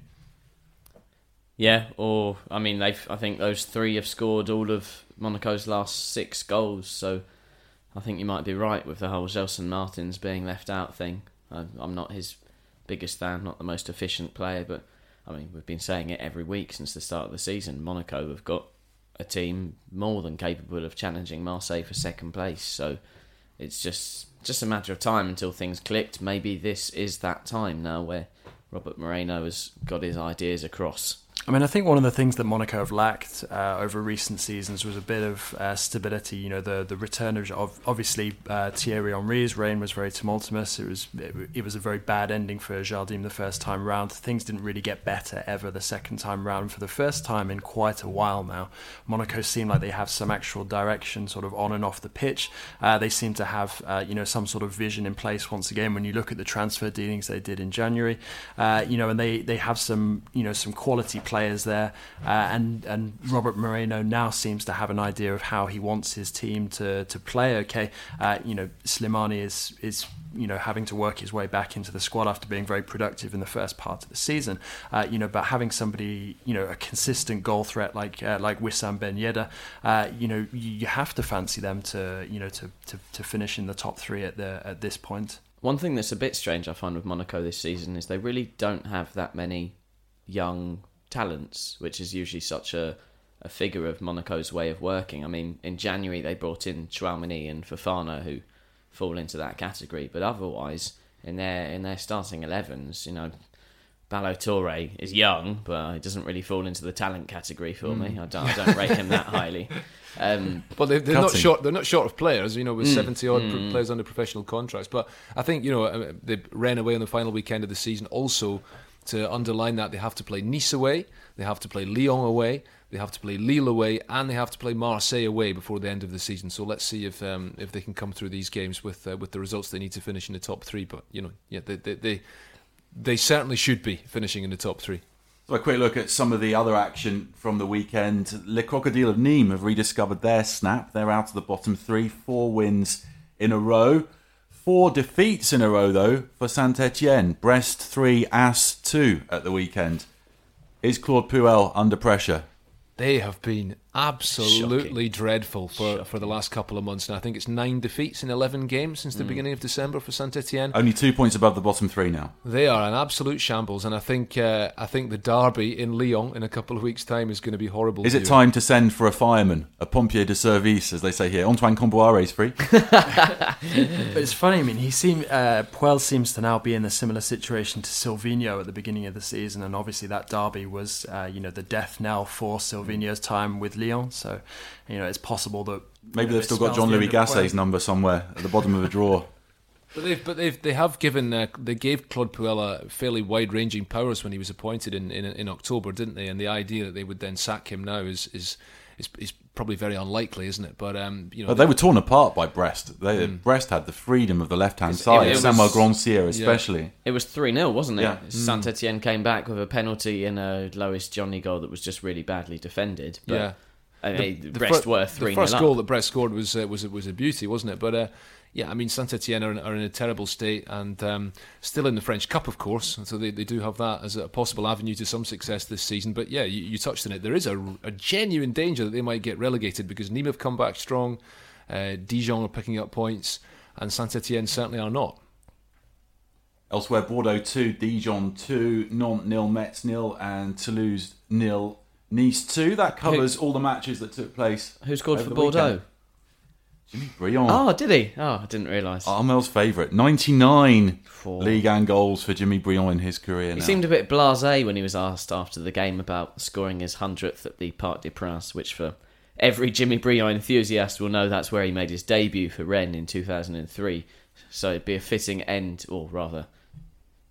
Speaker 4: Yeah, or I mean, they I think those three have scored all of Monaco's last six goals. So I think you might be right with the whole Gelson Martins being left out thing. I, I'm not his biggest fan, not the most efficient player, but I mean, we've been saying it every week since the start of the season. Monaco have got a team more than capable of challenging Marseille for second place. So it's just just a matter of time until things clicked. Maybe this is that time now where Robert Moreno has got his ideas across.
Speaker 5: I mean, I think one of the things that Monaco have lacked uh, over recent seasons was a bit of uh, stability. You know, the the return of, obviously uh, Thierry Henry's reign was very tumultuous. It was it, it, was a very bad ending for Jardim the first time round. Things didn't really get better ever the second time round. For the first time in quite a while now, Monaco seem like they have some actual direction, sort of on and off the pitch. Uh, they seem to have uh, you know some sort of vision in place once again. When you look at the transfer dealings they did in January, uh, you know, and they they have some you know some quality players players there, uh, and and Robert Moreno now seems to have an idea of how he wants his team to to play. Okay, uh, you know Slimani is is you know having to work his way back into the squad after being very productive in the first part of the season. Uh, you know, but having somebody you know a consistent goal threat like uh, like Wissam Ben Yedder, uh, you know you, you have to fancy them to you know to, to, to finish in the top three at the at this point.
Speaker 4: One thing that's a bit strange I find with Monaco this season is they really don't have that many young talents, which is usually such a, a figure of Monaco's way of working. I mean, in January they brought in Chouameni and Fofana, who fall into that category, but otherwise, in their in their starting 11s, you know, Ballo is young, but he doesn't really fall into the talent category for mm. me. I don't, I don't rate him that highly. [LAUGHS]
Speaker 6: Um, but they, are not short. They're not short of players. You know, with mm, seventy odd mm. players under professional contracts. But I think you know uh, they ran away on the final weekend of the season. Also, to underline that, they have to play Nice away, they have to play Lyon away, they have to play Lille away, and they have to play Marseille away before the end of the season. So let's see if um, if they can come through these games with uh, with the results they need to finish in the top three. But you know, yeah, they they they, they certainly should be finishing in the top three.
Speaker 3: So a quick look at some of the other action from the weekend. Le Crocodile of Nîmes have rediscovered their snap. They're out of the bottom three, four wins in a row. Four defeats in a row, though, for Saint Etienne. Brest 3, As 2 at the weekend. Is Claude Puel under pressure?
Speaker 6: They have been absolutely Shocking. dreadful for, for the last couple of months And I think it's nine defeats in 11 games since the mm. beginning of December for Saint Etienne.
Speaker 3: Only two points above the bottom three now.
Speaker 6: They are an absolute shambles, and I think uh, I think the derby in Lyon in a couple of weeks' time is going to be horrible.
Speaker 3: Is it time to send for a fireman, a pompier de service, as they say here? Antoine Kombouaré is free. [LAUGHS]
Speaker 5: but it's funny. I mean, he seem uh, Puel seems to now be in a similar situation to Silvinho at the beginning of the season, and obviously that derby was, uh, you know, the death knell for Silvinho's time with Lyon. So, you know, it's possible that
Speaker 3: maybe they've still got Jean-Louis Gasset's number somewhere at the bottom of a drawer. [LAUGHS]
Speaker 6: But they've but they've they have given uh, they gave Claude Puel fairly wide ranging powers when he was appointed in, in in October, didn't they? And the idea that they would then sack him now is is is, is probably very unlikely, isn't it? But um, you know,
Speaker 3: they, they, were torn apart by Brest. They, mm. Brest had the freedom of the left hand side. It, it Samuel Grandsir, especially. Yeah.
Speaker 4: It was three 0 wasn't it? Yeah. Saint mm. Etienne came back with a penalty and a Loïs Diony goal that was just really badly defended. But yeah. I mean, the, the Brest fir- were three.
Speaker 6: The first goal that Brest scored was uh, was was a beauty, wasn't it? But uh, yeah, I mean, Saint Etienne are, are, in a terrible state and um, still in the French Cup, of course. So they, they do have that as a possible avenue to some success this season. But yeah, you, you touched on it. There is a, a, genuine danger that they might get relegated because Nîmes have come back strong, uh, Dijon are picking up points, and Saint Etienne certainly are not.
Speaker 3: Elsewhere, Bordeaux 2, Dijon 2, Nantes nil, Metz nil, and Toulouse nil, Nice 2. That covers Who, all the matches that took place.
Speaker 4: Who scored for Bordeaux? Weekend.
Speaker 3: Jimmy Briand.
Speaker 4: Oh, did he? Oh, I didn't realise.
Speaker 3: Armel's favourite. 99 Four. league and goals for Jimmy Briand in his career
Speaker 4: He
Speaker 3: now.
Speaker 4: seemed a bit blasé when he was asked after the game about scoring his 100th at the Parc des Princes, which for every Jimmy Briand enthusiast will know that's where he made his debut for Rennes in 2003. So it'd be a fitting end, or rather,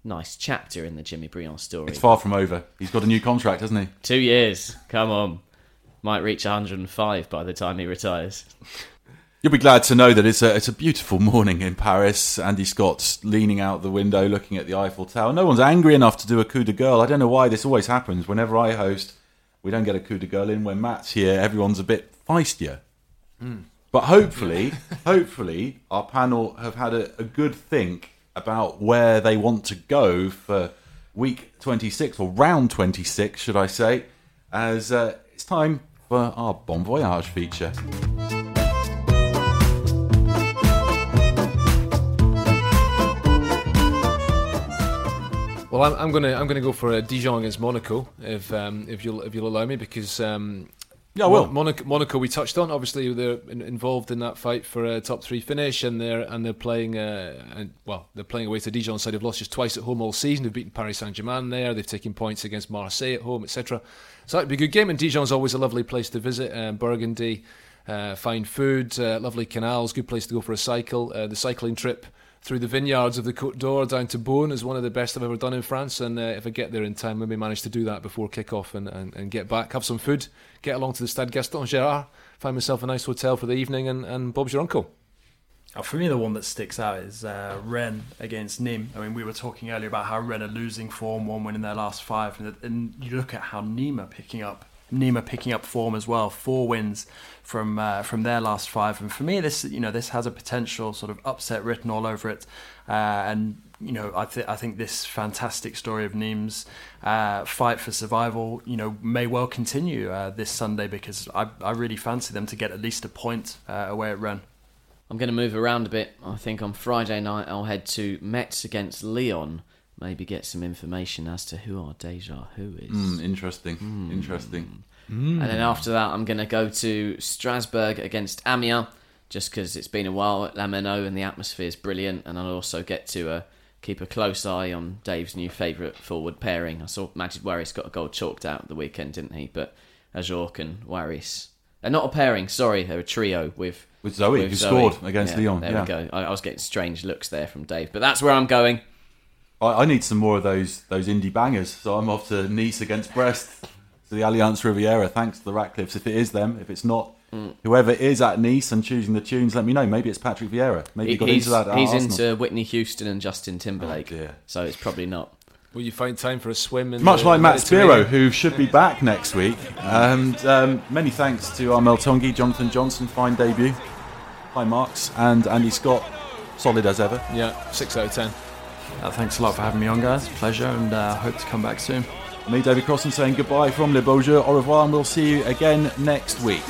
Speaker 4: nice chapter in the Jimmy Briand story.
Speaker 3: It's far from over. He's got a new contract, hasn't he?
Speaker 4: Two years. Come on. Might reach 105 by the time he retires.
Speaker 3: You'll be glad to know that it's a it's a beautiful morning in Paris. Andy Scott's leaning out the window, looking at the Eiffel Tower. No one's angry enough to do a coup de gueule. I don't know why this always happens. Whenever I host, we don't get a coup de gueule in. When Matt's here, everyone's a bit feistier. Mm. But hopefully, hopefully, our panel have had a, a good think about where they want to go for week 26 or round 26, should I say? As uh, it's time for our Bon Voyage feature.
Speaker 6: Well, I'm, gonna I'm gonna go for a Dijon against Monaco if um, if you'll if you'll allow me because um,
Speaker 3: Yeah, well,
Speaker 6: Monaco, Monaco, we touched on. Obviously, they're in, involved in that fight for a top three finish, and they're and they're playing. Uh, and, well, they're playing away to Dijon side. They've lost just twice at home all season. They've beaten Paris Saint Germain there. They've taken points against Marseille at home, etc. So that'd be a good game. And Dijon's always a lovely place to visit. Um, Burgundy, uh, fine food, uh, lovely canals, good place to go for a cycle. Uh, the cycling trip through the vineyards of the Côte d'Or down to Beaune is one of the best I've ever done in France. And uh, if I get there in time, maybe manage to do that before kick-off and, and, and get back, have some food, get along to the Stade Gaston Gérard, find myself a nice hotel for the evening, and, and Bob's your uncle.
Speaker 5: Oh, for me, the one that sticks out is uh, Rennes against Nîmes. I mean, we were talking earlier about how Rennes are losing form, one win in their last five, and, and you look at how Nîmes are picking up Nîmes picking up form as well. Four wins from uh, from their last five, and for me, this you know this has a potential sort of upset written all over it. Uh, and you know, I I think this fantastic story of Nîmes' uh, fight for survival, you know, may well continue uh, this Sunday because I I really fancy them to get at least a point uh, away at Rennes.
Speaker 4: I'm going to move around a bit. I think on Friday night I'll head to Metz against Lyon maybe get some information as to who our deja who is.
Speaker 3: Mm, interesting. Mm. Interesting.
Speaker 4: Mm. And then after that, I'm going to go to Strasbourg against Amiens, just because it's been a while at La Meinau and the atmosphere is brilliant. And I'll also get to uh, keep a close eye on Dave's new favourite forward pairing. I saw Majeed Waris got a goal chalked out the weekend, didn't he? But Ajorque and Waris. They're not a pairing, sorry, they're a trio with.
Speaker 3: With Zohi, with who Zohi. scored against
Speaker 4: yeah,
Speaker 3: Lyon.
Speaker 4: There
Speaker 3: yeah.
Speaker 4: we go. I, I was getting strange looks there from Dave, but that's where I'm going.
Speaker 3: I, I, need some more of those those indie bangers. So I'm off to Nice against Brest to the Allianz Riviera. Thanks to the Ratcliffes. If it is them, if it's not, mm. whoever is at Nice and choosing the tunes, let me know. Maybe it's Patrick Vieira. Maybe he got
Speaker 4: he's,
Speaker 3: into that.
Speaker 4: he's into Whitney Houston and Justin Timberlake. Oh so it's probably not.
Speaker 6: Will you find time for a swim?
Speaker 3: Much like Matt Spiro, who should be back next week. And um, many thanks to Armel Tongi, Jonathan Johnson, fine debut. Hi, Marks, and Andy Scott, solid as ever.
Speaker 6: Yeah, six out of ten.
Speaker 5: Uh, thanks a lot for having me on, guys. Pleasure, and uh, hope to come back soon.
Speaker 3: Me, David Crossan, saying goodbye from Le Beau Jeu. Au revoir, and we'll see you again next week.